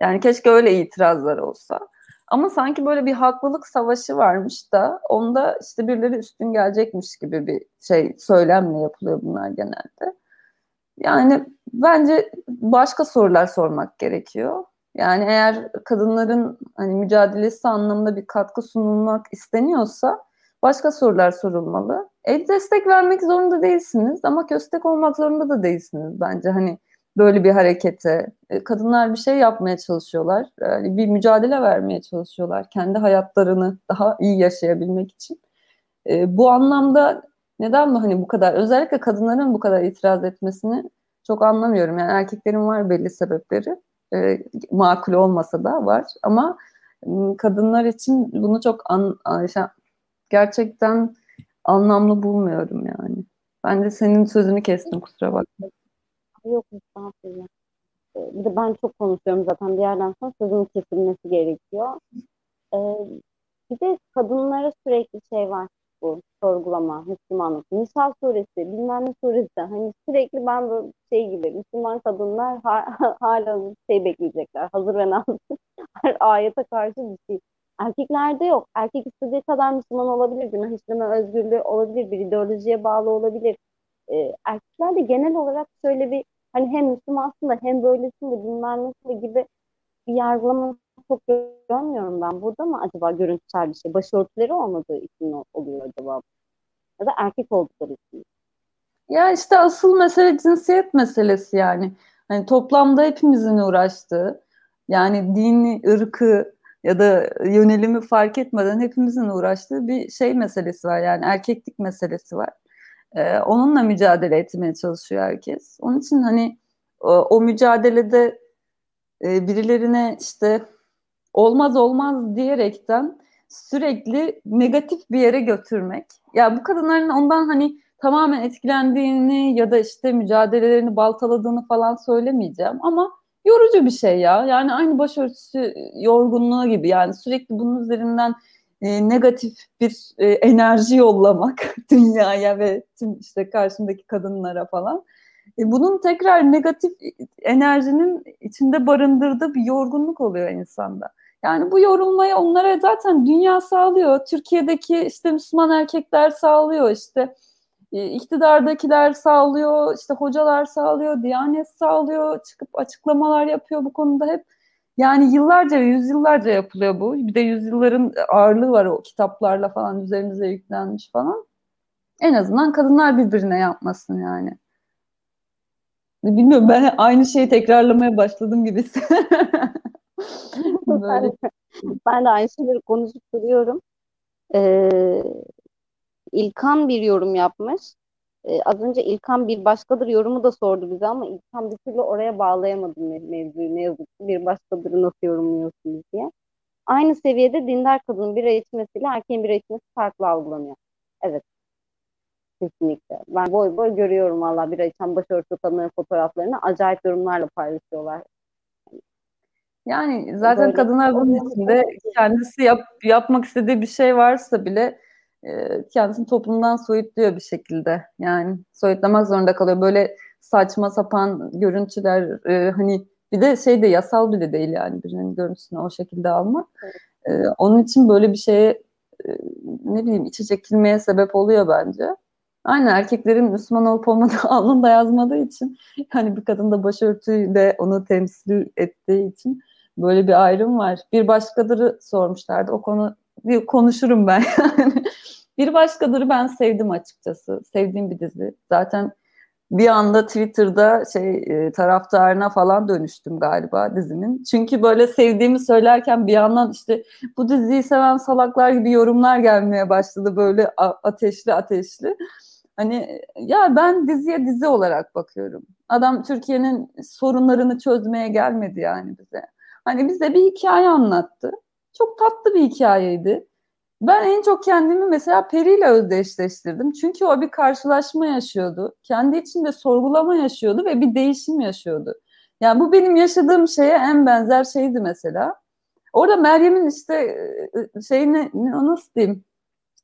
Yani keşke öyle itirazlar olsa. Ama sanki böyle bir haklılık savaşı varmış da onda işte birileri üstün gelecekmiş gibi bir şey söylemle yapılıyor bunlar genelde. Yani bence başka sorular sormak gerekiyor. Yani eğer kadınların hani mücadelesi anlamında bir katkı sunulmak isteniyorsa başka sorular sorulmalı. El destek vermek zorunda değilsiniz ama köstek olmak zorunda da değilsiniz bence. Hani böyle bir harekete. E, kadınlar bir şey yapmaya çalışıyorlar. Yani bir mücadele vermeye çalışıyorlar. Kendi hayatlarını daha iyi yaşayabilmek için. E, bu anlamda neden mi hani bu kadar özellikle kadınların bu kadar itiraz etmesini çok anlamıyorum. Yani erkeklerin var belli sebepleri. E, makul olmasa da var ama kadınlar için bunu çok an, gerçekten anlamlı bulmuyorum yani. Ben de senin sözünü kestim kusura bakma. Yok estağfurullah. Ee, bir de ben çok konuşuyorum zaten bir yerden sonra sözümün kesilmesi gerekiyor. Ee, bir de kadınlara sürekli şey var. bu sorgulama, Müslümanlık. Nisa suresi, bilmem ne suresi. Hani sürekli ben bu şey gibi Müslüman kadınlar ha, hala şey bekleyecekler. Hazır ve nazır. Ayete karşı bir şey. Erkeklerde yok. Erkek istediği kadar Müslüman olabilir. Günah işleme özgürlüğü olabilir. Bir ideolojiye bağlı olabilir. Ee, erkeklerde genel olarak şöyle bir hani hem Müslümansın da hem böylesin de bilmem ne gibi bir yargılama çok görmüyorum ben. Burada mı acaba görüntüsel bir şey? Başörtüleri olmadığı için oluyor acaba? Ya da erkek oldukları için. Ya işte asıl mesele cinsiyet meselesi yani. Hani toplamda hepimizin uğraştığı, yani dini, ırkı ya da yönelimi fark etmeden hepimizin uğraştığı bir şey meselesi var. Yani erkeklik meselesi var. Ee, onunla mücadele etmeye çalışıyor herkes. Onun için hani o, o mücadelede e, birilerine işte olmaz olmaz diyerekten sürekli negatif bir yere götürmek. Ya bu kadınların ondan hani tamamen etkilendiğini ya da işte mücadelelerini baltaladığını falan söylemeyeceğim ama yorucu bir şey ya. Yani aynı başörtüsü yorgunluğu gibi yani sürekli bunun üzerinden e, negatif bir e, enerji yollamak dünyaya ve tüm işte karşımdaki kadınlara falan. E, bunun tekrar negatif enerjinin içinde barındırdığı bir yorgunluk oluyor insanda. Yani bu yorulmayı onlara zaten dünya sağlıyor. Türkiye'deki işte Müslüman erkekler sağlıyor işte iktidardakiler sağlıyor, işte hocalar sağlıyor, Diyanet sağlıyor, çıkıp açıklamalar yapıyor bu konuda hep. Yani yıllarca, yüzyıllarca yapılıyor bu. Bir de yüzyılların ağırlığı var o kitaplarla falan üzerimize yüklenmiş falan. En azından kadınlar birbirine yapmasın yani. Bilmiyorum ben aynı şeyi tekrarlamaya başladım gibi. Böyle. ben de aynı şeyleri konuşup duruyorum. Ee, İlkan bir yorum yapmış. Ee, az önce İlkan bir başkadır yorumu da sordu bize ama İlkan bir türlü oraya bağlayamadım mevzuyu ne yazık ki bir başkadırı nasıl yorumluyorsunuz diye. Aynı seviyede dindar kadının bira içmesiyle erkeğin bira içmesi farklı algılanıyor. Evet. Kesinlikle. Ben boy boy görüyorum valla bira içen başörtülü kadınların fotoğraflarını acayip yorumlarla paylaşıyorlar. Yani zaten Böyle, kadınlar bunun içinde kendisi yap, yapmak istediği bir şey varsa bile e, kendisini toplumdan soyutluyor bir şekilde. Yani soyutlamak zorunda kalıyor. Böyle saçma sapan görüntüler e, hani bir de şey de yasal bile değil yani birinin görüntüsünü o şekilde almak. Evet. E, onun için böyle bir şeye e, ne bileyim içe çekilmeye sebep oluyor bence. Aynı erkeklerin Müslüman olup olmadığı alnında yazmadığı için hani bir kadın da başörtüyle onu temsil ettiği için böyle bir ayrım var. Bir başkaları sormuşlardı. O konu bir konuşurum ben yani. bir başkaları ben sevdim açıkçası. Sevdiğim bir dizi. Zaten bir anda Twitter'da şey e, taraftarına falan dönüştüm galiba dizinin. Çünkü böyle sevdiğimi söylerken bir yandan işte bu diziyi seven salaklar gibi yorumlar gelmeye başladı böyle ateşli ateşli. Hani ya ben diziye dizi olarak bakıyorum. Adam Türkiye'nin sorunlarını çözmeye gelmedi yani bize. Hani bize bir hikaye anlattı. Çok tatlı bir hikayeydi. Ben en çok kendimi mesela Peri ile özdeşleştirdim. Çünkü o bir karşılaşma yaşıyordu. Kendi içinde sorgulama yaşıyordu ve bir değişim yaşıyordu. Yani bu benim yaşadığım şeye en benzer şeydi mesela. Orada Meryem'in işte e, şeyini nasıl diyeyim?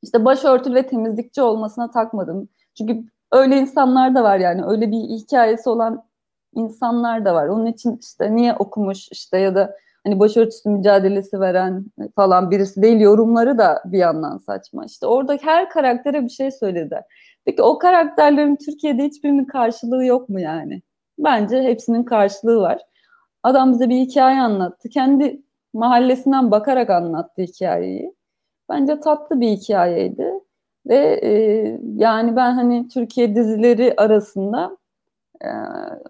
İşte başörtülü ve temizlikçi olmasına takmadım. Çünkü öyle insanlar da var yani öyle bir hikayesi olan insanlar da var. Onun için işte niye okumuş işte ya da hani başörtüsü mücadelesi veren falan birisi değil yorumları da bir yandan saçma. İşte orada her karaktere bir şey söyledi. Peki o karakterlerin Türkiye'de hiçbirinin karşılığı yok mu yani? Bence hepsinin karşılığı var. Adam bize bir hikaye anlattı. Kendi mahallesinden bakarak anlattı hikayeyi. Bence tatlı bir hikayeydi. Ve e, yani ben hani Türkiye dizileri arasında e,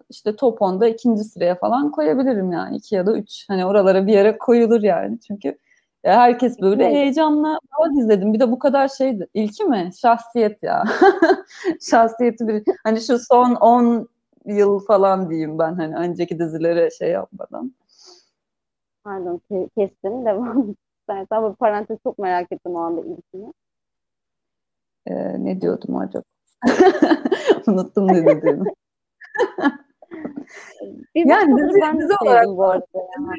işte top 10'da ikinci sıraya falan koyabilirim yani. iki ya da üç. Hani oralara bir yere koyulur yani. Çünkü herkes böyle evet. heyecanla bak izledim. Bir de bu kadar şeydi. İlki mi? Şahsiyet ya. Şahsiyeti bir. Hani şu son 10 yıl falan diyeyim ben hani önceki dizilere şey yapmadan. Pardon kestim devam. Ben tabii parantez çok merak ettim o anda ilkini. Ee, ne diyordum acaba? Unuttum ne dediğimi. Yani dizi, ben dizi olarak bu arada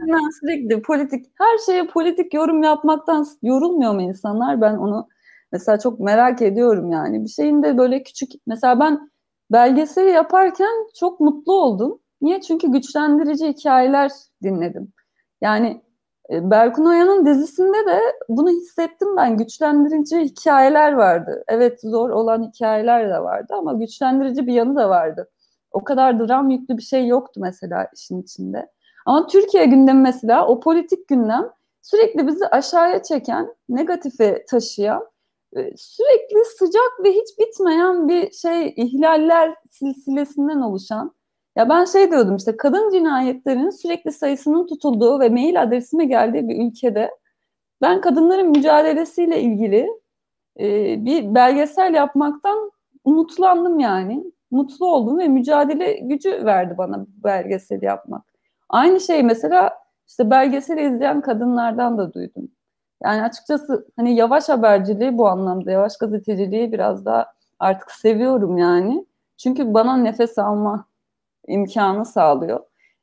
yani. sürekli politik her şeye politik yorum yapmaktan yorulmuyor mu insanlar? Ben onu Mesela çok merak ediyorum yani. Bir şeyin de böyle küçük mesela ben belgeseli yaparken çok mutlu oldum. Niye? Çünkü güçlendirici hikayeler dinledim. Yani e, Berkun Oya'nın dizisinde de bunu hissettim ben. Güçlendirici hikayeler vardı. Evet zor olan hikayeler de vardı ama güçlendirici bir yanı da vardı. O kadar dram yüklü bir şey yoktu mesela işin içinde. Ama Türkiye gündemi mesela o politik gündem sürekli bizi aşağıya çeken, negatife taşıyan, e, sürekli sıcak ve hiç bitmeyen bir şey ihlaller silsilesinden oluşan ya ben şey diyordum işte kadın cinayetlerinin sürekli sayısının tutulduğu ve mail adresime geldiği bir ülkede ben kadınların mücadelesiyle ilgili e, bir belgesel yapmaktan umutlandım yani. Mutlu oldum ve mücadele gücü verdi bana belgesel yapmak. Aynı şey mesela işte belgeseli izleyen kadınlardan da duydum. Yani açıkçası hani yavaş haberciliği bu anlamda, yavaş gazeteciliği biraz daha artık seviyorum yani. Çünkü bana nefes alma imkanı sağlıyor.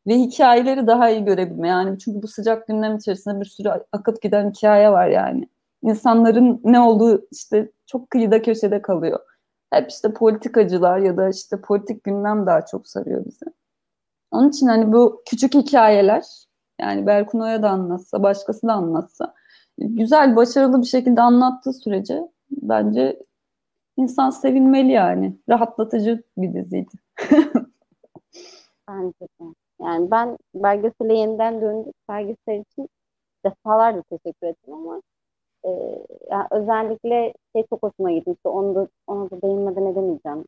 Ve hikayeleri daha iyi görebilme. Yani çünkü bu sıcak gündem içerisinde bir sürü akıp giden hikaye var yani. İnsanların ne olduğu işte çok kıyıda köşede kalıyor. Hep işte politikacılar ya da işte politik gündem daha çok sarıyor bizi. Onun için hani bu küçük hikayeler yani Berkun Oya da anlatsa, başkası da anlatsa güzel, başarılı bir şekilde anlattığı sürece bence insan sevinmeli yani. Rahatlatıcı bir diziydi. Bence de. Yani ben belgesele yeniden döndüm. Belgesel için defalarca teşekkür ettim ama e, yani özellikle şey çok hoşuma gitmişti. Onu da, ona da değinmeden edemeyeceğim.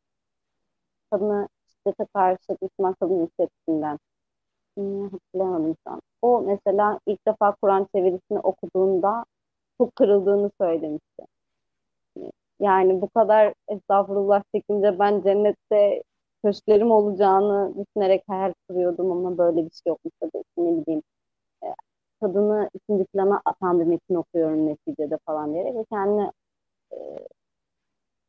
Kadını şiddete karşı Müslüman kadın hissettiğinden. Hmm, hatırlayamadım şu an. O mesela ilk defa Kur'an çevirisini okuduğunda çok kırıldığını söylemişti. Yani bu kadar estağfurullah çekince ben cennette köşklerim olacağını düşünerek hayal kuruyordum ama böyle bir şey yokmuş tabii. Ne bileyim kadını ikinci plana atan bir metin okuyorum neticede falan diyerek ve kendini e,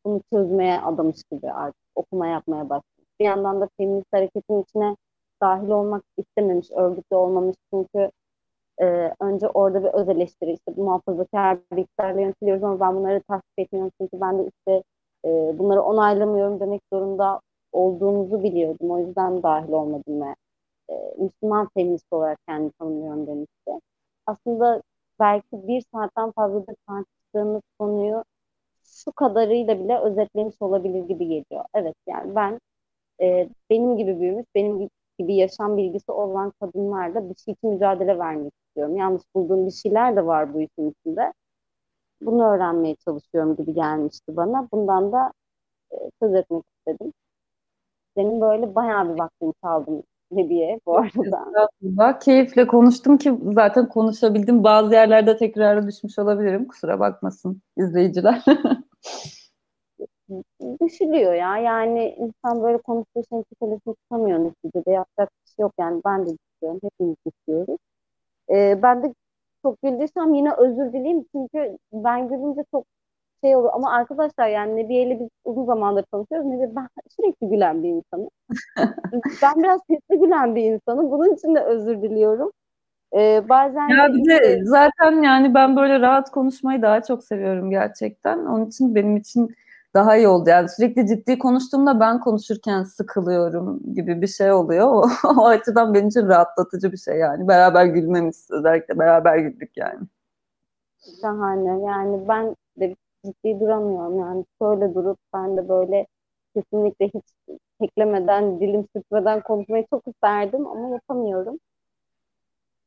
bunu çözmeye adamış gibi artık okuma yapmaya başlamış. Bir yandan da feminist hareketin içine dahil olmak istememiş, örgütlü olmamış çünkü e, önce orada bir öz eleştiri, işte muhafazakar bilgilerle yönetiliyoruz ama ben bunları tasvip etmiyorum çünkü ben de işte e, bunları onaylamıyorum demek zorunda olduğumuzu biliyordum. O yüzden dahil olmadım ve e, Müslüman feminist olarak kendi tanımlıyorum demişti. Aslında belki bir saatten fazladır tartıştığımız konuyu şu kadarıyla bile özetlemiş olabilir gibi geliyor. Evet yani ben e, benim gibi büyümüş, benim gibi yaşam bilgisi olan kadınlarla bir şey için mücadele vermek istiyorum. Yanlış bulduğum bir şeyler de var bu işin içinde. Bunu öğrenmeye çalışıyorum gibi gelmişti bana. Bundan da e, söz etmek istedim. Senin böyle bayağı bir vaktini çaldım Nebiye bu arada. Keyifle konuştum ki zaten konuşabildim. Bazı yerlerde tekrara düşmüş olabilirim. Kusura bakmasın izleyiciler. Düşülüyor ya. Yani insan böyle konuştuğu şeyin çetelesini tutamıyor neticede. Yapacak bir şey yok yani. Ben de düşüyorum. Hepimiz düşüyoruz. Ee, ben de çok güldüysem yine özür dileyim. Çünkü ben gülünce çok şey olur. Ama arkadaşlar yani Nebiye'yle biz uzun zamandır tanışıyoruz. Nebiye ben sürekli gülen bir insanım. ben biraz sesli gülen bir insanım. Bunun için de özür diliyorum. Ee, bazen ya bir de zaten yani ben böyle rahat konuşmayı daha çok seviyorum gerçekten. Onun için benim için daha iyi oldu. Yani sürekli ciddi konuştuğumda ben konuşurken sıkılıyorum gibi bir şey oluyor. O, açıdan benim için rahatlatıcı bir şey yani. Beraber gülmemiz özellikle beraber güldük yani. Şahane. Yani ben ciddi duramıyorum. Yani şöyle durup ben de böyle kesinlikle hiç teklemeden, dilim sürtmeden konuşmayı çok isterdim ama yapamıyorum.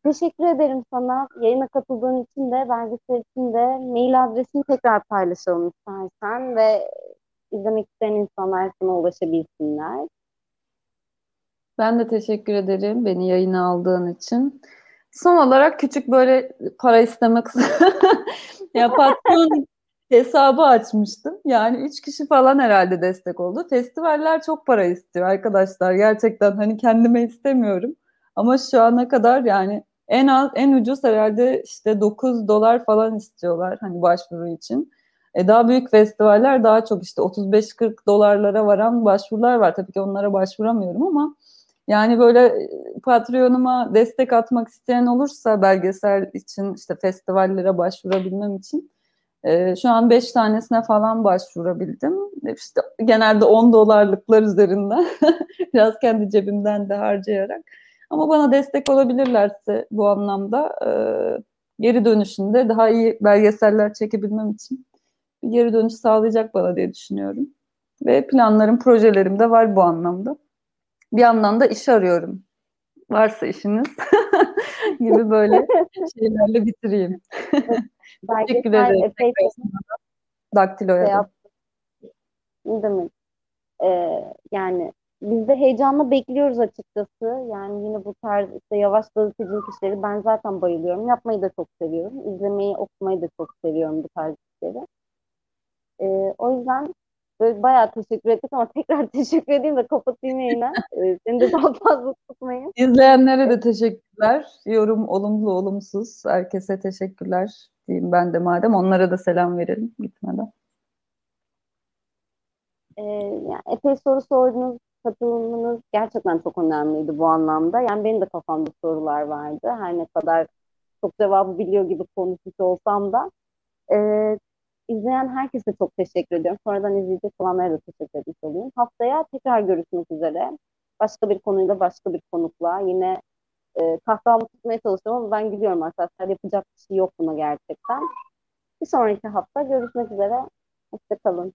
Teşekkür ederim sana. Yayına katıldığın için de, belgesel için de mail adresini tekrar paylaşalım istersen ve izlemek isteyen insanlar sana ulaşabilsinler. Ben de teşekkür ederim beni yayına aldığın için. Son olarak küçük böyle para istemek ya patron hesabı açmıştım. Yani üç kişi falan herhalde destek oldu. Festivaller çok para istiyor arkadaşlar. Gerçekten hani kendime istemiyorum. Ama şu ana kadar yani en az en ucuz herhalde işte 9 dolar falan istiyorlar hani başvuru için. E daha büyük festivaller daha çok işte 35-40 dolarlara varan başvurular var. Tabii ki onlara başvuramıyorum ama yani böyle e, Patreon'uma destek atmak isteyen olursa belgesel için işte festivallere başvurabilmem için E, şu an beş tanesine falan başvurabildim. İşte genelde 10 dolarlıklar üzerinden biraz kendi cebimden de harcayarak. Ama bana destek olabilirlerse bu anlamda e, geri dönüşünde daha iyi belgeseller çekebilmem için bir geri dönüş sağlayacak bana diye düşünüyorum. Ve planlarım, projelerim de var bu anlamda. Bir yandan da iş arıyorum. Varsa işiniz gibi böyle şeylerle bitireyim. Teşekkür ederim. Daktilo'ya şey Ne demek? Ee, yani biz de heyecanla bekliyoruz açıkçası. Yani yine bu tarz işte yavaş gazetecilik işleri ben zaten bayılıyorum. Yapmayı da çok seviyorum. İzlemeyi, okumayı da çok seviyorum bu tarz işleri. Ee, o yüzden böyle bayağı teşekkür ettik ama tekrar teşekkür edeyim de kapatayım yayını. Ee, seni de daha fazla tutmayın. İzleyenlere de teşekkürler. Yorum olumlu olumsuz. Herkese teşekkürler diyeyim ben de madem. Onlara da selam verelim gitmeden. Ee, yani epey soru sordunuz. Katılımınız gerçekten çok önemliydi bu anlamda. Yani benim de kafamda sorular vardı. Her ne kadar çok cevabı biliyor gibi konuşmuş olsam da. Ee, izleyen herkese çok teşekkür ediyorum. Sonradan izleyecek olanlara da teşekkür etmiş olayım. Haftaya tekrar görüşmek üzere. Başka bir konuyla, başka bir konukla. Yine e, kahkahamı tutmaya çalışıyorum ama ben gidiyorum arkadaşlar. Yapacak bir şey yok buna gerçekten. Bir sonraki hafta görüşmek üzere. Hoşçakalın.